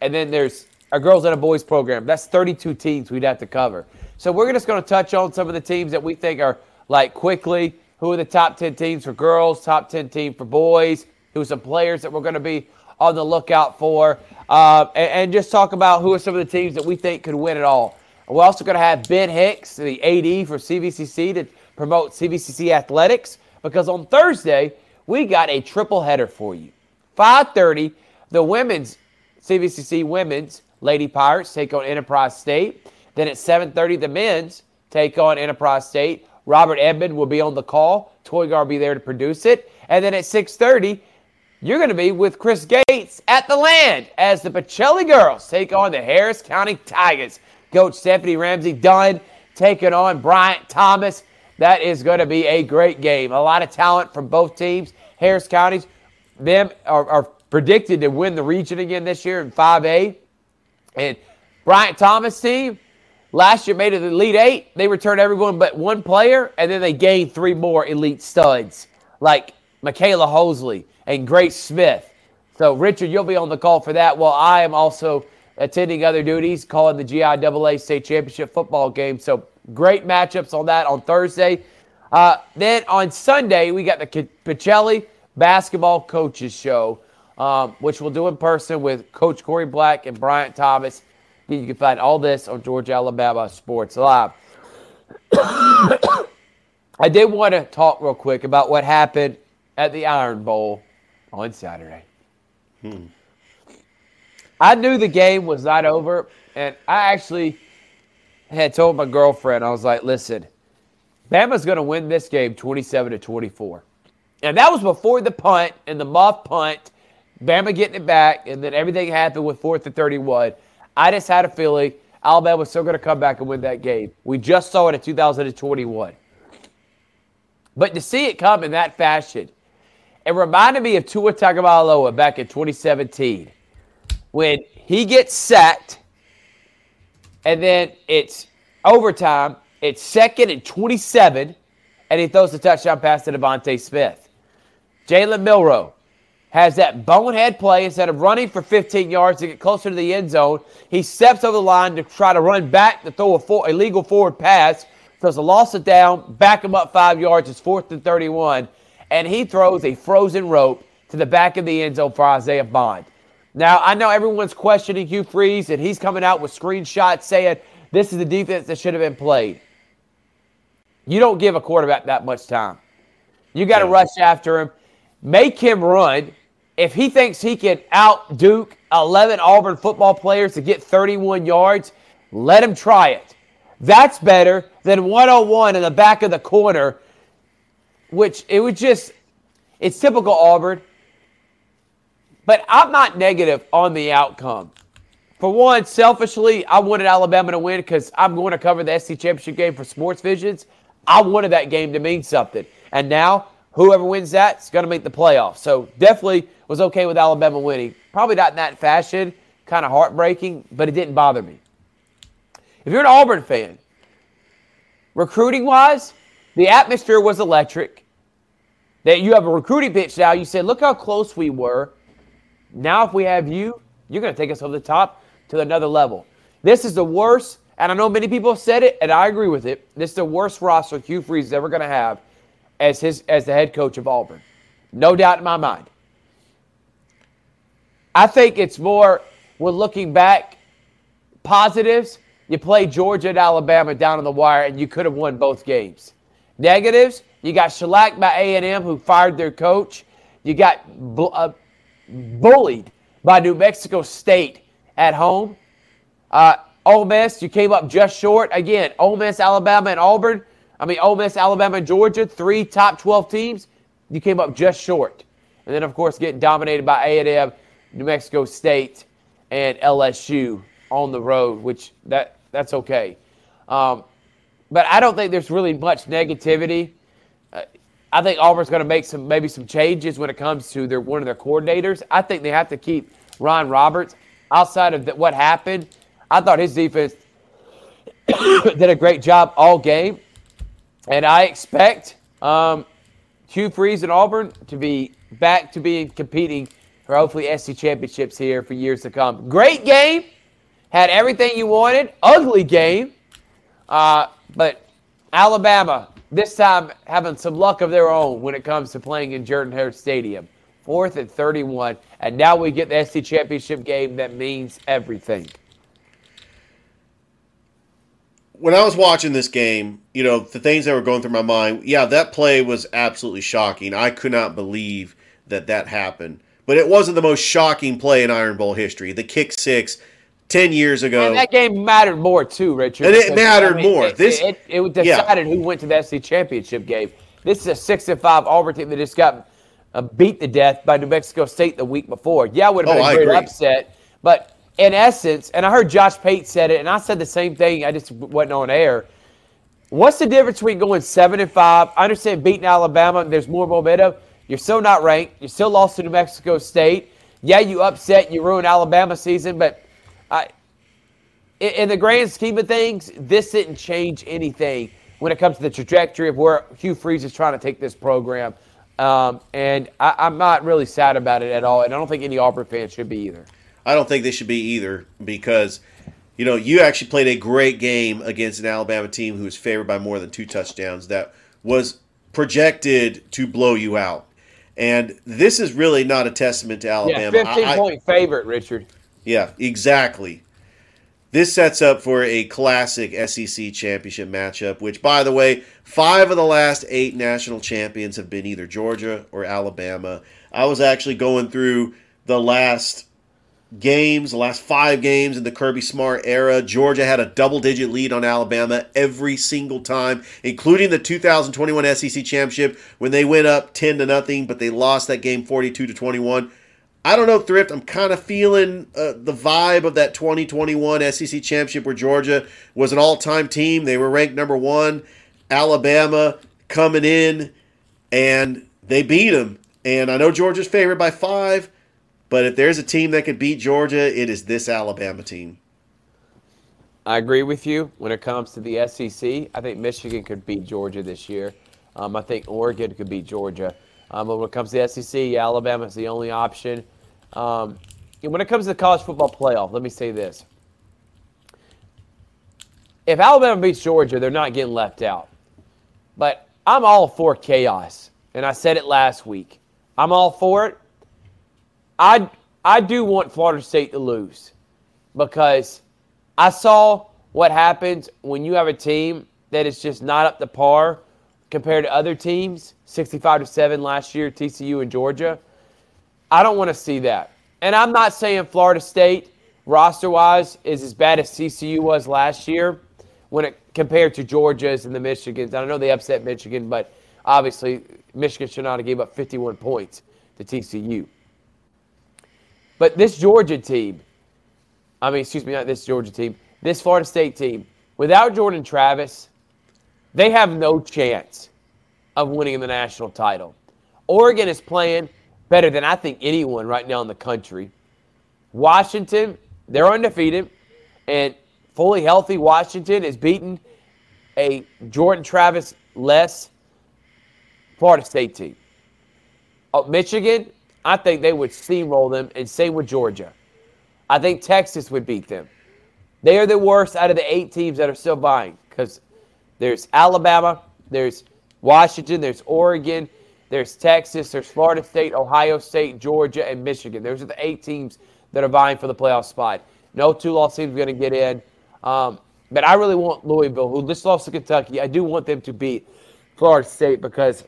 And then there's a girls and a boys program. That's 32 teams we'd have to cover. So we're just going to touch on some of the teams that we think are like quickly, who are the top 10 teams for girls, top 10 team for boys, who are some players that we're going to be on the lookout for, uh, and, and just talk about who are some of the teams that we think could win it all. We're also going to have Ben Hicks, the AD for CVCC, to promote CVCC athletics because on Thursday we got a triple header for you. 5:30, the women's CVCC women's Lady Pirates take on Enterprise State. Then at 7:30, the men's take on Enterprise State. Robert Edmond will be on the call. Toygar will be there to produce it. And then at 6:30, you're going to be with Chris Gates at the land as the Pacelli girls take on the Harris County Tigers. Coach Stephanie Ramsey Dunn taking on Bryant Thomas. That is going to be a great game. A lot of talent from both teams. Harris County's them are, are predicted to win the region again this year in 5A. And Bryant Thomas team last year made it the Elite Eight. They returned everyone but one player, and then they gained three more elite studs like Michaela Hosley and Grace Smith. So, Richard, you'll be on the call for that. While I am also attending other duties, calling the GIAA state championship football game. So, great matchups on that on Thursday. Uh, then on Sunday, we got the Pacelli Basketball Coaches Show, um, which we'll do in person with Coach Corey Black and Bryant Thomas. You can find all this on Georgia Alabama Sports Live. (coughs) I did want to talk real quick about what happened at the Iron Bowl on Saturday. I knew the game was not over, and I actually had told my girlfriend, I was like, listen, Bama's going to win this game 27 to 24. And that was before the punt and the muff punt, Bama getting it back, and then everything happened with fourth and 31. I just had a feeling Alabama was still going to come back and win that game. We just saw it in 2021. But to see it come in that fashion, it reminded me of Tua Tagovailoa back in 2017 when he gets sacked and then it's overtime. It's second and 27, and he throws the touchdown pass to DeVonta Smith. Jalen Milroe has that bonehead play instead of running for 15 yards to get closer to the end zone. He steps over the line to try to run back to throw a for, illegal forward pass. Throws a loss of down, back him up five yards. It's fourth and 31, and he throws a frozen rope to the back of the end zone for Isaiah Bond. Now, I know everyone's questioning Hugh Freeze, and he's coming out with screenshots saying this is the defense that should have been played. You don't give a quarterback that much time. You got to yeah. rush after him, make him run. If he thinks he can out Duke 11 Auburn football players to get 31 yards, let him try it. That's better than 101 in the back of the corner, which it was just, it's typical Auburn. But I'm not negative on the outcome. For one, selfishly, I wanted Alabama to win because I'm going to cover the SEC championship game for Sports Visions. I wanted that game to mean something. And now, whoever wins that is going to make the playoffs. So definitely was okay with Alabama winning. Probably not in that fashion, kind of heartbreaking, but it didn't bother me. If you're an Auburn fan, recruiting wise, the atmosphere was electric. That you have a recruiting pitch now. You said, look how close we were. Now, if we have you, you're going to take us over the top to another level. This is the worst, and I know many people have said it, and I agree with it. This is the worst roster Hugh Freeze is ever going to have as his as the head coach of Auburn. No doubt in my mind. I think it's more we're looking back positives. You play Georgia and Alabama down on the wire, and you could have won both games. Negatives, you got shellacked by A&M, who fired their coach. You got uh, bullied by New Mexico State at home. Uh, Ole Miss, you came up just short. Again, Ole Miss, Alabama, and Auburn. I mean, Ole Miss, Alabama, and Georgia, three top 12 teams. You came up just short. And then, of course, getting dominated by A&M, New Mexico State, and LSU on the road, which that that's okay. Um, but I don't think there's really much negativity. I think Auburn's going to make some maybe some changes when it comes to their one of their coordinators. I think they have to keep Ron Roberts. Outside of the, what happened, I thought his defense (coughs) did a great job all game, and I expect um, Hugh Freeze and Auburn to be back to being competing for hopefully SEC championships here for years to come. Great game, had everything you wanted. Ugly game, uh, but Alabama this time having some luck of their own when it comes to playing in Jordan Hare Stadium. Fourth and 31. And now we get the SEC Championship game that means everything. When I was watching this game, you know, the things that were going through my mind, yeah, that play was absolutely shocking. I could not believe that that happened. But it wasn't the most shocking play in Iron Bowl history. The kick six 10 years ago. And that game mattered more too, Richard. And it mattered I mean, more. It, this it, it, it decided yeah. who went to the SEC championship game. This is a six and five Auburn team that just got uh, beat to death by New Mexico State the week before. Yeah, it would have been oh, a great upset, but in essence, and I heard Josh Pate said it, and I said the same thing. I just wasn't on air. What's the difference between going seven and five? I understand beating Alabama. There's more momentum. You're still not ranked. You still lost to New Mexico State. Yeah, you upset. You ruined Alabama season, but in the grand scheme of things, this didn't change anything when it comes to the trajectory of where Hugh Freeze is trying to take this program. Um, and I, am not really sad about it at all. And I don't think any Auburn fan should be either. I don't think they should be either because, you know, you actually played a great game against an Alabama team who was favored by more than two touchdowns that was projected to blow you out. And this is really not a testament to Alabama. Yeah, 15 I, point favorite, Richard. Yeah, exactly. This sets up for a classic SEC championship matchup, which, by the way, five of the last eight national champions have been either Georgia or Alabama. I was actually going through the last games, the last five games in the Kirby Smart era, Georgia had a double digit lead on Alabama every single time, including the 2021 SEC championship when they went up 10 to nothing, but they lost that game 42 to 21. I don't know, Thrift. I'm kind of feeling uh, the vibe of that 2021 SEC championship where Georgia was an all time team. They were ranked number one. Alabama coming in, and they beat them. And I know Georgia's favored by five, but if there's a team that could beat Georgia, it is this Alabama team. I agree with you when it comes to the SEC. I think Michigan could beat Georgia this year. Um, I think Oregon could beat Georgia. Um, but when it comes to the SEC, Alabama is the only option. Um, when it comes to the college football playoff, let me say this. If Alabama beats Georgia, they're not getting left out. But I'm all for chaos. And I said it last week. I'm all for it. I I do want Florida State to lose because I saw what happens when you have a team that is just not up to par compared to other teams, 65 to 7 last year, TCU and Georgia. I don't want to see that. And I'm not saying Florida State roster wise is as bad as TCU was last year when it compared to Georgia's and the Michigans. I know they upset Michigan, but obviously Michigan should not have gave up 51 points to TCU. But this Georgia team, I mean, excuse me, not this Georgia team, this Florida State team, without Jordan Travis, they have no chance of winning the national title. Oregon is playing better than I think anyone right now in the country. Washington, they're undefeated, and fully healthy Washington is beating a Jordan Travis less Florida State team. Oh, Michigan, I think they would steamroll them, and same with Georgia. I think Texas would beat them. They are the worst out of the eight teams that are still buying because there's Alabama, there's Washington, there's Oregon, there's Texas, there's Florida State, Ohio State, Georgia, and Michigan. Those are the eight teams that are vying for the playoff spot. No two loss teams are going to get in. Um, but I really want Louisville, who just lost to Kentucky. I do want them to beat Florida State because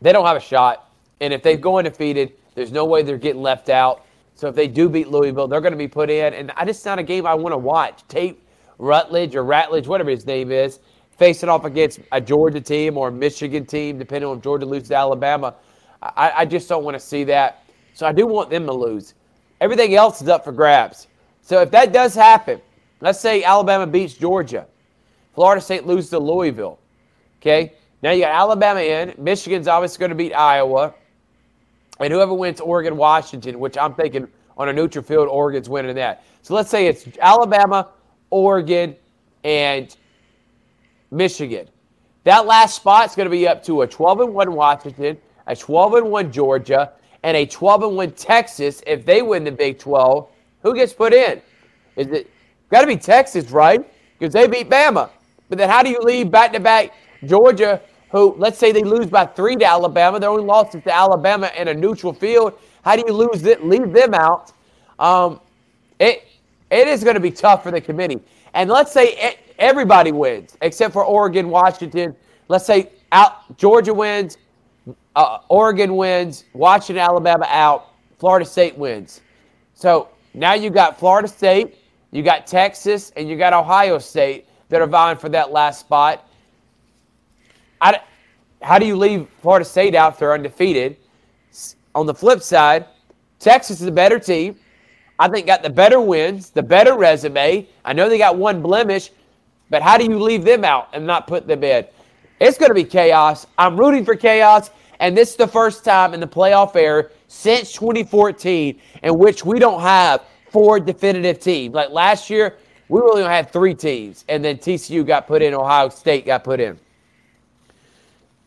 they don't have a shot. And if they go undefeated, there's no way they're getting left out. So if they do beat Louisville, they're going to be put in. And I just not a game I want to watch. Tate Rutledge or Ratledge, whatever his name is, facing off against a Georgia team or a Michigan team, depending on if Georgia loses to Alabama. I, I just don't want to see that. So I do want them to lose. Everything else is up for grabs. So if that does happen, let's say Alabama beats Georgia, Florida State loses to Louisville. Okay, now you got Alabama in. Michigan's obviously going to beat Iowa. And whoever wins Oregon, Washington, which I'm thinking on a neutral field, Oregon's winning that. So let's say it's Alabama, Oregon, and Michigan. That last spot is going to be up to a 12 and 1 Washington, a 12 and 1 Georgia, and a 12 and 1 Texas. If they win the Big 12, who gets put in? Is it got to be Texas, right? Because they beat Bama. But then how do you leave back to back Georgia who, let's say they lose by three to Alabama, their only loss is to Alabama in a neutral field. How do you lose it, leave them out? Um, it it is going to be tough for the committee. And let's say it, everybody wins except for Oregon, Washington. Let's say out Georgia wins, uh, Oregon wins, Washington, Alabama out, Florida State wins. So now you got Florida State, you got Texas, and you got Ohio State that are vying for that last spot. I, how do you leave Florida State out if they're undefeated? On the flip side, Texas is a better team. I think got the better wins, the better resume. I know they got one blemish, but how do you leave them out and not put them in? It's going to be chaos. I'm rooting for chaos, and this is the first time in the playoff era since 2014 in which we don't have four definitive teams. Like last year, we really only had three teams, and then TCU got put in, Ohio State got put in.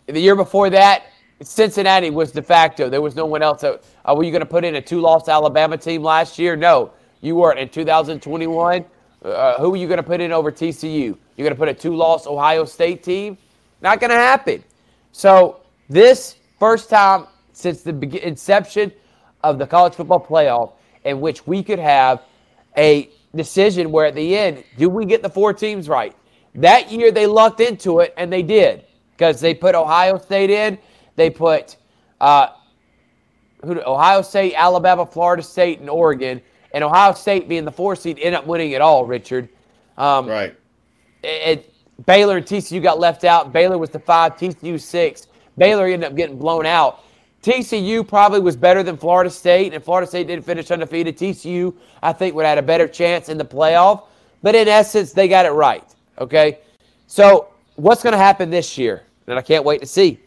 The year before that, Cincinnati was de facto. There was no one else. Uh, were you going to put in a two-loss Alabama team last year? No, you weren't. In 2021, uh, who are you going to put in over TCU? You're going to put a two-loss Ohio State team? Not going to happen. So this first time since the inception of the college football playoff in which we could have a decision where at the end, do we get the four teams right? That year they lucked into it, and they did because they put Ohio State in. They put uh, Ohio State, Alabama, Florida State, and Oregon. And Ohio State being the four seed end up winning it all. Richard, um, right? It, Baylor and TCU got left out. Baylor was the five, TCU six. Baylor ended up getting blown out. TCU probably was better than Florida State, and Florida State didn't finish undefeated. TCU, I think, would have had a better chance in the playoff. But in essence, they got it right. Okay? So, what's going to happen this year? And I can't wait to see.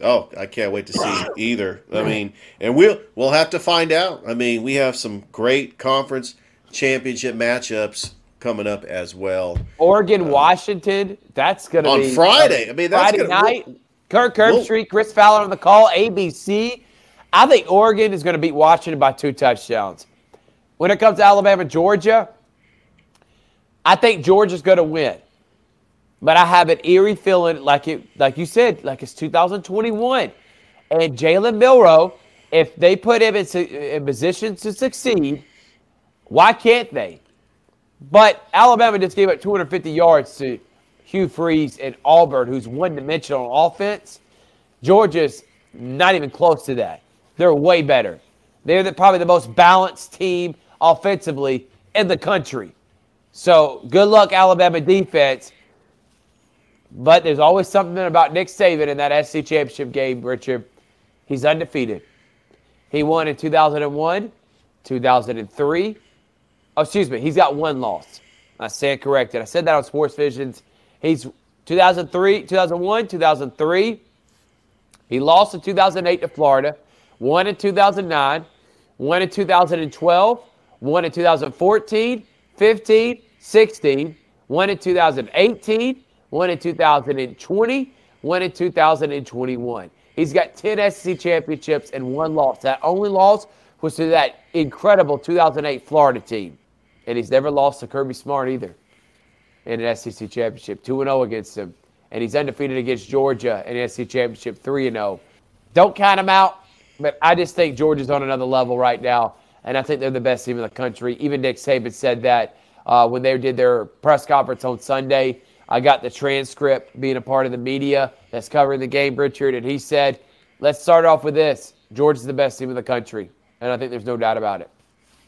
Oh, I can't wait to see either. I mean, and we'll we'll have to find out. I mean, we have some great conference championship matchups coming up as well. Oregon, um, Washington. That's going to be on Friday. I mean, that's Friday gonna, night. Kirk Herbstreit, Chris Fowler on the call. ABC. I think Oregon is going to beat Washington by two touchdowns. When it comes to Alabama, Georgia, I think Georgia's going to win. But I have an eerie feeling, like it, like you said, like it's 2021, and Jalen Milroe, if they put him in, in position to succeed, why can't they? But Alabama just gave up 250 yards to Hugh Freeze and Auburn, who's one dimensional on offense. Georgia's not even close to that. They're way better. They're the, probably the most balanced team offensively in the country. So good luck, Alabama defense. But there's always something about Nick Saban in that SEC championship game, Richard. He's undefeated. He won in 2001, 2003, Oh, excuse me. He's got one loss. I stand corrected. I said that on Sports Visions. He's 2003, 2001, 2003. He lost in 2008 to Florida, won in 2009, won in 2012, won in 2014, 15, 16, won in 2018, won in 2020, won in 2021. He's got 10 SEC championships and one loss. That only loss was to that incredible 2008 Florida team and he's never lost to Kirby Smart either in an SEC championship. 2 0 against him. And he's undefeated against Georgia in the SEC championship 3 0. Don't count him out, but I just think Georgia's on another level right now. And I think they're the best team in the country. Even Nick Saban said that uh, when they did their press conference on Sunday. I got the transcript being a part of the media that's covering the game, Richard, and he said, let's start off with this. Georgia's the best team in the country. And I think there's no doubt about it.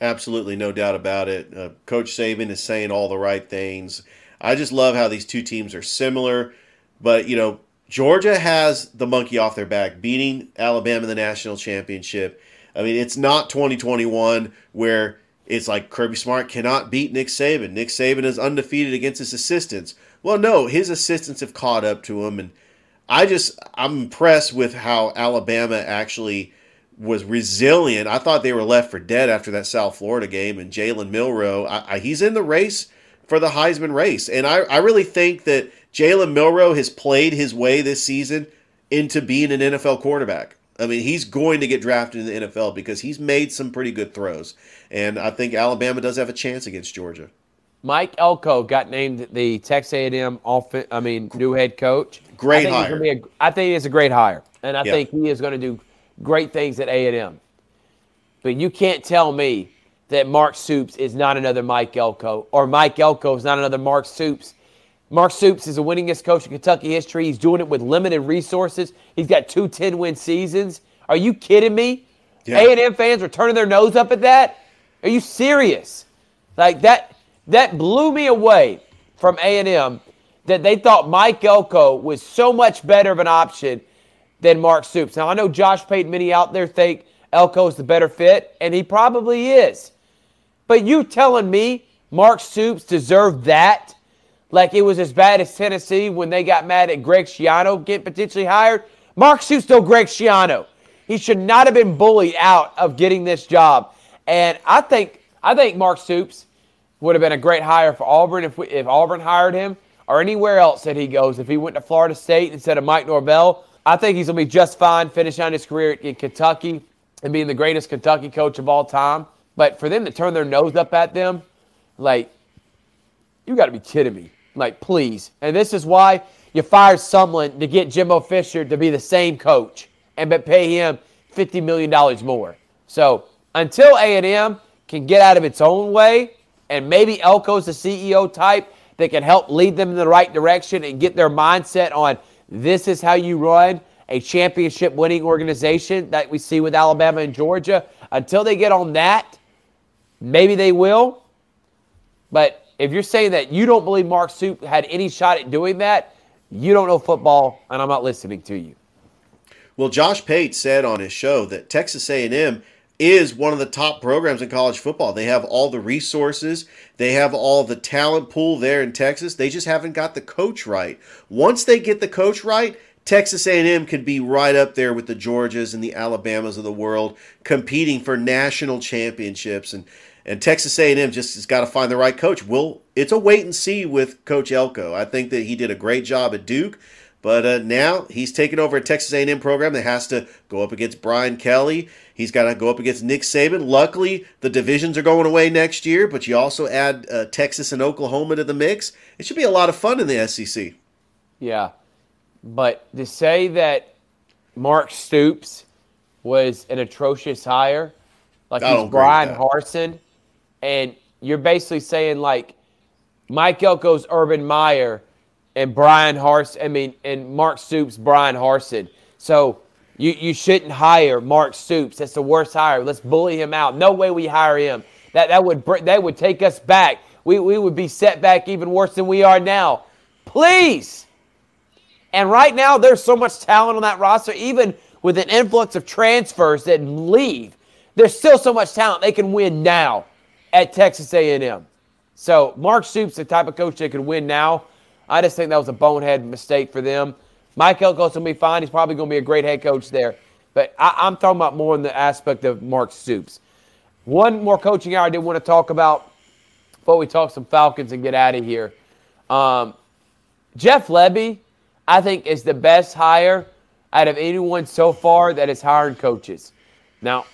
Absolutely, no doubt about it. Uh, Coach Saban is saying all the right things. I just love how these two teams are similar, but you know, Georgia has the monkey off their back, beating Alabama in the national championship. I mean, it's not 2021 where it's like Kirby Smart cannot beat Nick Saban. Nick Saban is undefeated against his assistants. Well, no, his assistants have caught up to him, and I just I'm impressed with how Alabama actually was resilient. I thought they were left for dead after that South Florida game, and Jalen Milroe, I, I, he's in the race for the Heisman race, and I, I really think that Jalen Milroe has played his way this season into being an NFL quarterback. I mean, he's going to get drafted in the NFL because he's made some pretty good throws, and I think Alabama does have a chance against Georgia. Mike Elko got named the Texas A&M off. I mean, new head coach. Great I hire. A, I think he's a great hire, and I think he is going to do great things at A&M. But you can't tell me that Mark Stoops is not another Mike Elko or Mike Elko is not another Mark Stoops. Mark Stoops is the winningest coach in Kentucky history. He's doing it with limited resources. He's got two 10-win seasons. Are you kidding me? Yeah. A&M fans are turning their nose up at that? Are you serious? Like that that blew me away from A&M that they thought Mike Elko was so much better of an option than Mark Stoops. Now, I know Josh Payton, many out there think Elko's the better fit, and he probably is. But you telling me Mark Stoops deserved that? Like it was as bad as Tennessee when they got mad at Greg Schiano getting potentially hired? Mark Stoops still Greg Schiano. He should not have been bullied out of getting this job. And I think I think Mark Stoops would have been a great hire for Auburn if, we, if Auburn hired him or anywhere else that he goes. If he went to Florida State instead of Mike Norvell, I think he's going to be just fine finishing out his career in Kentucky and being the greatest Kentucky coach of all time. But for them to turn their nose up at them, like, you got to be kidding me. Like, please. And this is why you fire Sumlin to get Jimbo Fisher to be the same coach and but pay him $50 million more. So until A&M can get out of its own way, and maybe Elko's the CEO type that can help lead them in the right direction and get their mindset on – this is how you run a championship winning organization that we see with Alabama and Georgia. Until they get on that, maybe they will. But if you're saying that you don't believe Mark Stoops had any shot at doing that, you don't know football, and I'm not listening to you. Well, Josh Pate said on his show that Texas A&M is one of the top programs in college football. They have all the resources, they have all the talent pool there in Texas. They just haven't got the coach right. Once they get the coach right, Texas A&M could be right up there with the Georgias and the Alabamas of the world competing for national championships and and Texas A&M just has got to find the right coach. Will it's a wait and see with Coach Elko. I think that he did a great job at Duke. But uh, now he's taken over a Texas A&M program that has to go up against Brian Kelly. He's got to go up against Nick Saban. Luckily, the divisions are going away next year, but you also add uh, Texas and Oklahoma to the mix. It should be a lot of fun in the SEC. Yeah, but to say that Mark Stoops was an atrocious hire, like he's Bryan Harsin, and you're basically saying like Mike Elko's Urban Meyer – and Bryan Harsin. I mean, and Mark Stoops, Bryan Harsin. So you you shouldn't hire Mark Stoops. That's the worst hire. Let's bully him out. No way we hire him. That that would that would take us back. We we would be set back even worse than we are now. Please. And right now, there's so much talent on that roster, even with an influx of transfers that leave. There's still so much talent they can win now at Texas A&M. So Mark Stoops, the type of coach that can win now. I just think that was a bonehead mistake for them. Mike Elko's going to be fine. He's probably going to be a great head coach there. But I, am talking about more in the aspect of Mark Stoops. One more coaching hour I did want to talk about before we talk some Falcons and get out of here. Um, Jeff Lebby, I think, is the best hire out of anyone so far that is hiring coaches. Now,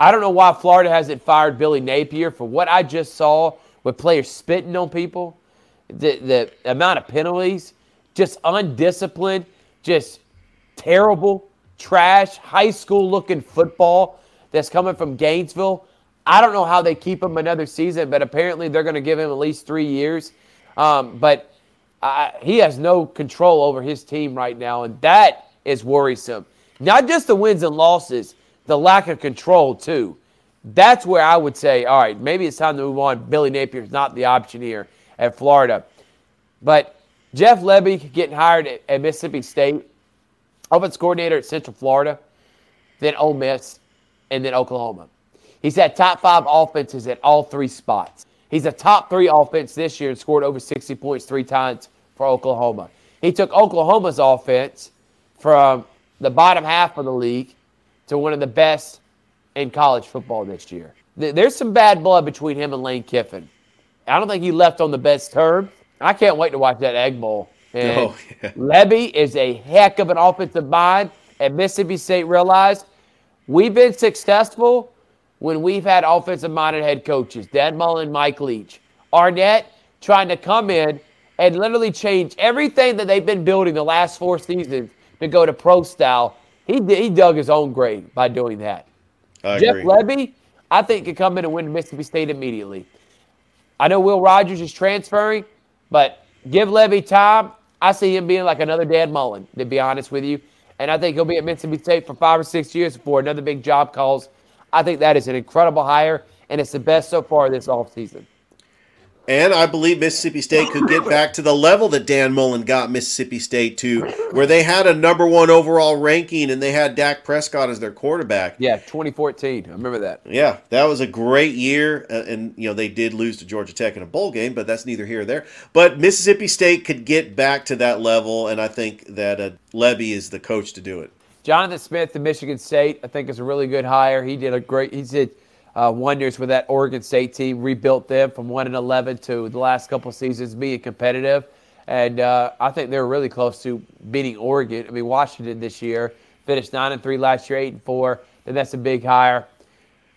I don't know why Florida hasn't fired Billy Napier for what I just saw with players spitting on people the, the amount of penalties, just undisciplined, just terrible, trash, high school looking football that's coming from Gainesville. I don't know how they keep him another season, but apparently they're going to give him at least three years. Um, but he has no control over his team right now, and that is worrisome. Not just the wins and losses, the lack of control, too. That's where I would say, all right, maybe it's time to move on. Billy Napier's not the option here at Florida. But Jeff Lebby getting hired at, at Mississippi State, offense coordinator at Central Florida, then Ole Miss, and then Oklahoma. He's had top five offenses at all three spots. He's a top three offense this year and scored over 60 points three times for Oklahoma. He took Oklahoma's offense from the bottom half of the league to one of the best in college football this year. There's some bad blood between him and Lane Kiffin. I don't think he left on the best terms. I can't wait to watch that Egg Bowl. (laughs) Oh, and oh, yeah. Lebby is a heck of an offensive mind. And Mississippi State realized we've been successful when we've had offensive minded head coaches. Dan Mullen, Mike Leach. Arnett trying to come in and literally change everything that they've been building the last four seasons to go to pro style. He, he dug his own grave by doing that. I Jeff agree. Lebby, I think, could come in and win Mississippi State immediately. I know Will Rogers is transferring, but give Lebby time. I see him being like another Dan Mullen, to be honest with you. And I think he'll be at Mississippi State for five or six years before another big job calls. I think that is an incredible hire, and it's the best so far this offseason. And I believe Mississippi State could get back to the level that Dan Mullen got Mississippi State to, where they had a number one overall ranking and they had Dak Prescott as their quarterback. Yeah, 2014. I remember that. Yeah, that was a great year. Uh, and, you know, they did lose to Georgia Tech in a bowl game, but that's neither here or there. But Mississippi State could get back to that level, and I think that uh, Lebby is the coach to do it. Jonathan Smith to Michigan State, I think, is a really good hire. He did a great, he did uh, wonders with that Oregon State team. Rebuilt them from one and eleven to the last couple seasons being competitive, and uh, I think they're really close to beating Oregon. I mean, Washington this year finished nine and three last year, eight and four. Then that's a big hire.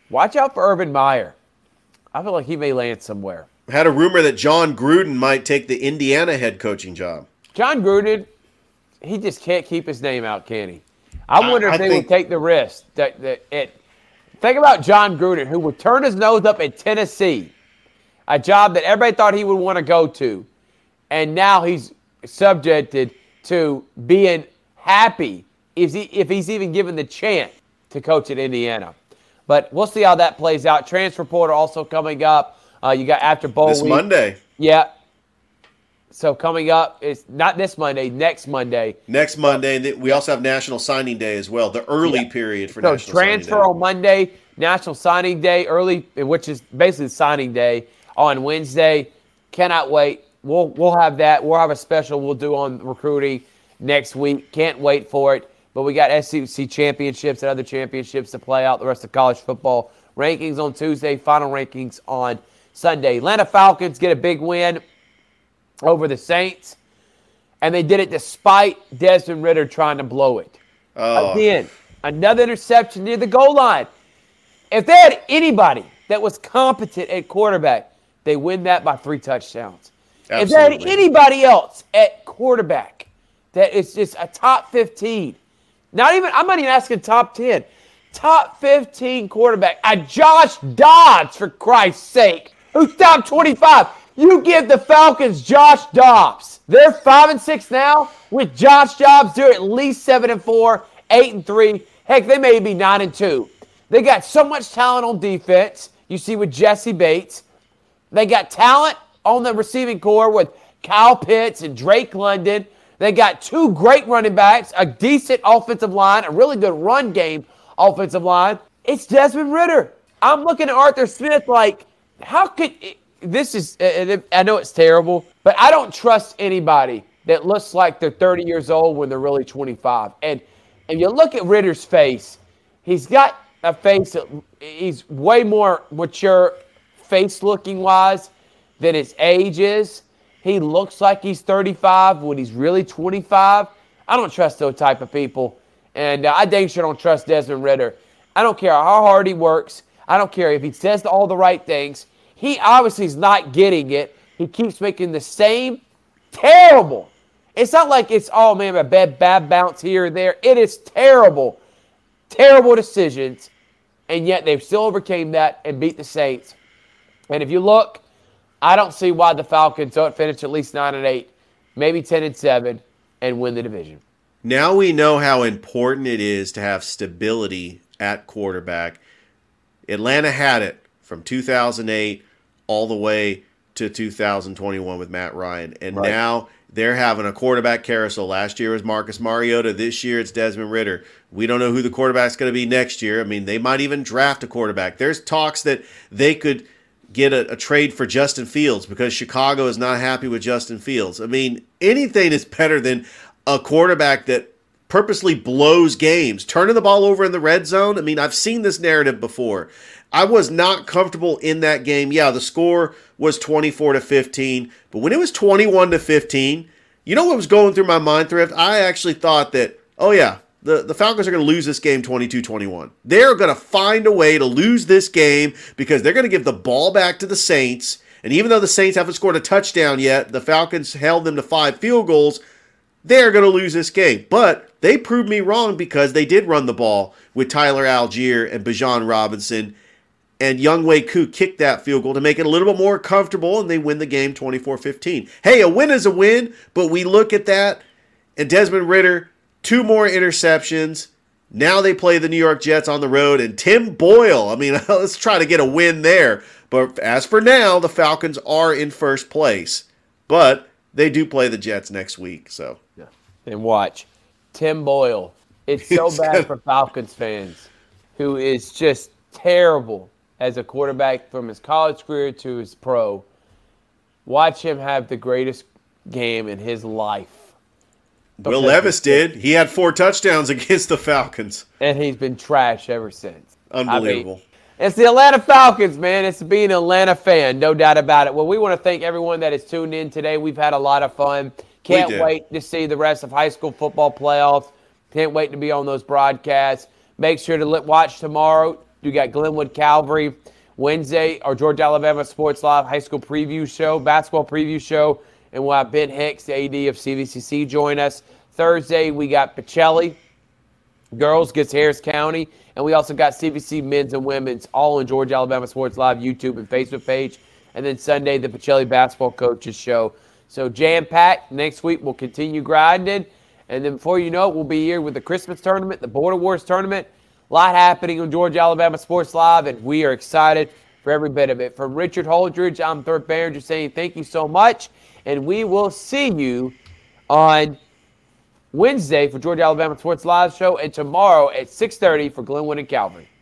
Watch out for Urban Meyer. I feel like he may land somewhere. Had a rumor that Jon Gruden might take the Indiana head coaching job. Jon Gruden, he just can't keep his name out, can he? I wonder I, if I they think... would take the risk that, that it Think about Jon Gruden, who would turn his nose up at Tennessee, a job that everybody thought he would want to go to, and now he's subjected to being happy if, he, if he's even given the chance to coach at Indiana. But we'll see how that plays out. Transfer portal also coming up. Uh, you got after bowl this week. Monday. Yeah. So coming up, is not this Monday, next Monday. Next Monday, and we also have National Signing Day as well. The early Yeah. period for So National transfer Signing Day. on Monday, National Signing Day early, which is basically signing day on Wednesday. Cannot wait. We'll we'll have that. We'll have a special we'll do on recruiting next week. Can't wait for it. But we got SEC championships and other championships to play out the rest of college football. Rankings on Tuesday, final rankings on Sunday. Atlanta Falcons get a big win over the Saints, and they did it despite Desmond Ridder trying to blow it. Oh, Again, another interception near the goal line. If they had anybody that was competent at quarterback, they win that by three touchdowns. If they had anybody else at quarterback that is just a top 15, not even, I'm not even asking top 10, top 15 quarterback, a Josh Dobbs, for Christ's sake, who's top 25. You give the Falcons Josh Dobbs. They're five and six now. With Josh Dobbs, they're at least seven and four, eight and three. Heck, they may be nine and two. They got so much talent on defense. You see with Jessie Bates. They got talent on the receiving core with Kyle Pitts and Drake London. They got two great running backs, a decent offensive line, a really good run game offensive line. It's Desmond Ridder. I'm looking at Arthur Smith like, how could this is, I know it's terrible, but I don't trust anybody that looks like they're 30 years old when they're really 25. And if you look at Ridder's face, he's got a face that he's way more mature face looking wise than his age is. He looks like he's 35 when he's really 25. I don't trust those type of people. And uh, I dang sure don't trust Desmond Ridder. I don't care how hard he works. I don't care if he says all the right things. He obviously is not getting it. He keeps making the same terrible. It's not like it's, oh man, a bad, bad bounce here or there. It is terrible, terrible decisions. And yet they've still overcame that and beat the Saints. And if you look, I don't see why the Falcons don't finish at least nine and eight, maybe ten and seven, and win the division. Now we know how important it is to have stability at quarterback. Atlanta had it from 2008 all the way to 2021 with Matt Ryan. And Right. now they're having a quarterback carousel. Last year was Marcus Mariota. This year it's Desmond Ridder. We don't know who the quarterback's going to be next year. I mean, they might even draft a quarterback. There's talks that they could get a, a trade for Justin Fields because Chicago is not happy with Justin Fields. I mean, anything is better than a quarterback that purposely blows games, turning the ball over in the red zone. I mean, I've seen this narrative before. I was not comfortable in that game. Yeah, the score was 24 to 15, but when it was 21 to 15, you know what was going through my mind, Thrift? I actually thought that, oh yeah, the, the Falcons are going to lose this game 22 21. They're going to find a way to lose this game because they're going to give the ball back to the Saints. And even though the Saints haven't scored a touchdown yet, the Falcons held them to five field goals they're going to lose this game. But they proved me wrong because they did run the ball with Tyler Allgeier and Bijan Robinson. And Younghoe Koo kicked that field goal to make it a little bit more comfortable, and they win the game 24 15. Hey, a win is a win, but we look at that, and Desmond Ridder, two more interceptions. Now they play the New York Jets on the road, and Tim Boyle. I mean, (laughs) let's try to get a win there. But as for now, the Falcons are in first place. But they do play the Jets next week, so. yeah. And watch Tim Boyle. It's (laughs) so bad for Falcons fans, who is just terrible as a quarterback from his college career to his pro. Watch him have the greatest game in his life. Will Levis did. He had four touchdowns (laughs) against the Falcons. and he's been trash ever since. I mean, Unbelievable. it's the Atlanta Falcons, man. It's being an Atlanta fan, no doubt about it. Well, we want to thank everyone that has tuned in today. We've had a lot of fun. Can't wait to see the rest of high school football playoffs. Can't wait to be on those broadcasts. Make sure to watch tomorrow. You got Glenwood Calvary. Wednesday, our Georgia Alabama Sports Live high school preview show, basketball preview show, and we'll have Ben Hicks, the AD of CVCC, join us. Thursday, we got Pacelli, girls gets Harris County, and we also got CVC men's and women's all on Georgia Alabama Sports Live YouTube and Facebook page. And then Sunday, the Pacelli Basketball Coaches Show. So jam packed. Next week we'll continue grinding, And then before you know it, we'll be here with the Christmas tournament, the Border Wars tournament. A lot happening on Georgia Alabama Sports Live, and we are excited for every bit of it. From Richard Holdridge, I'm Thrift Barringer saying thank you so much, and we will see you on Wednesday for Georgia Alabama Sports Live show, and tomorrow at 6:30 for Glenwood and Calvary.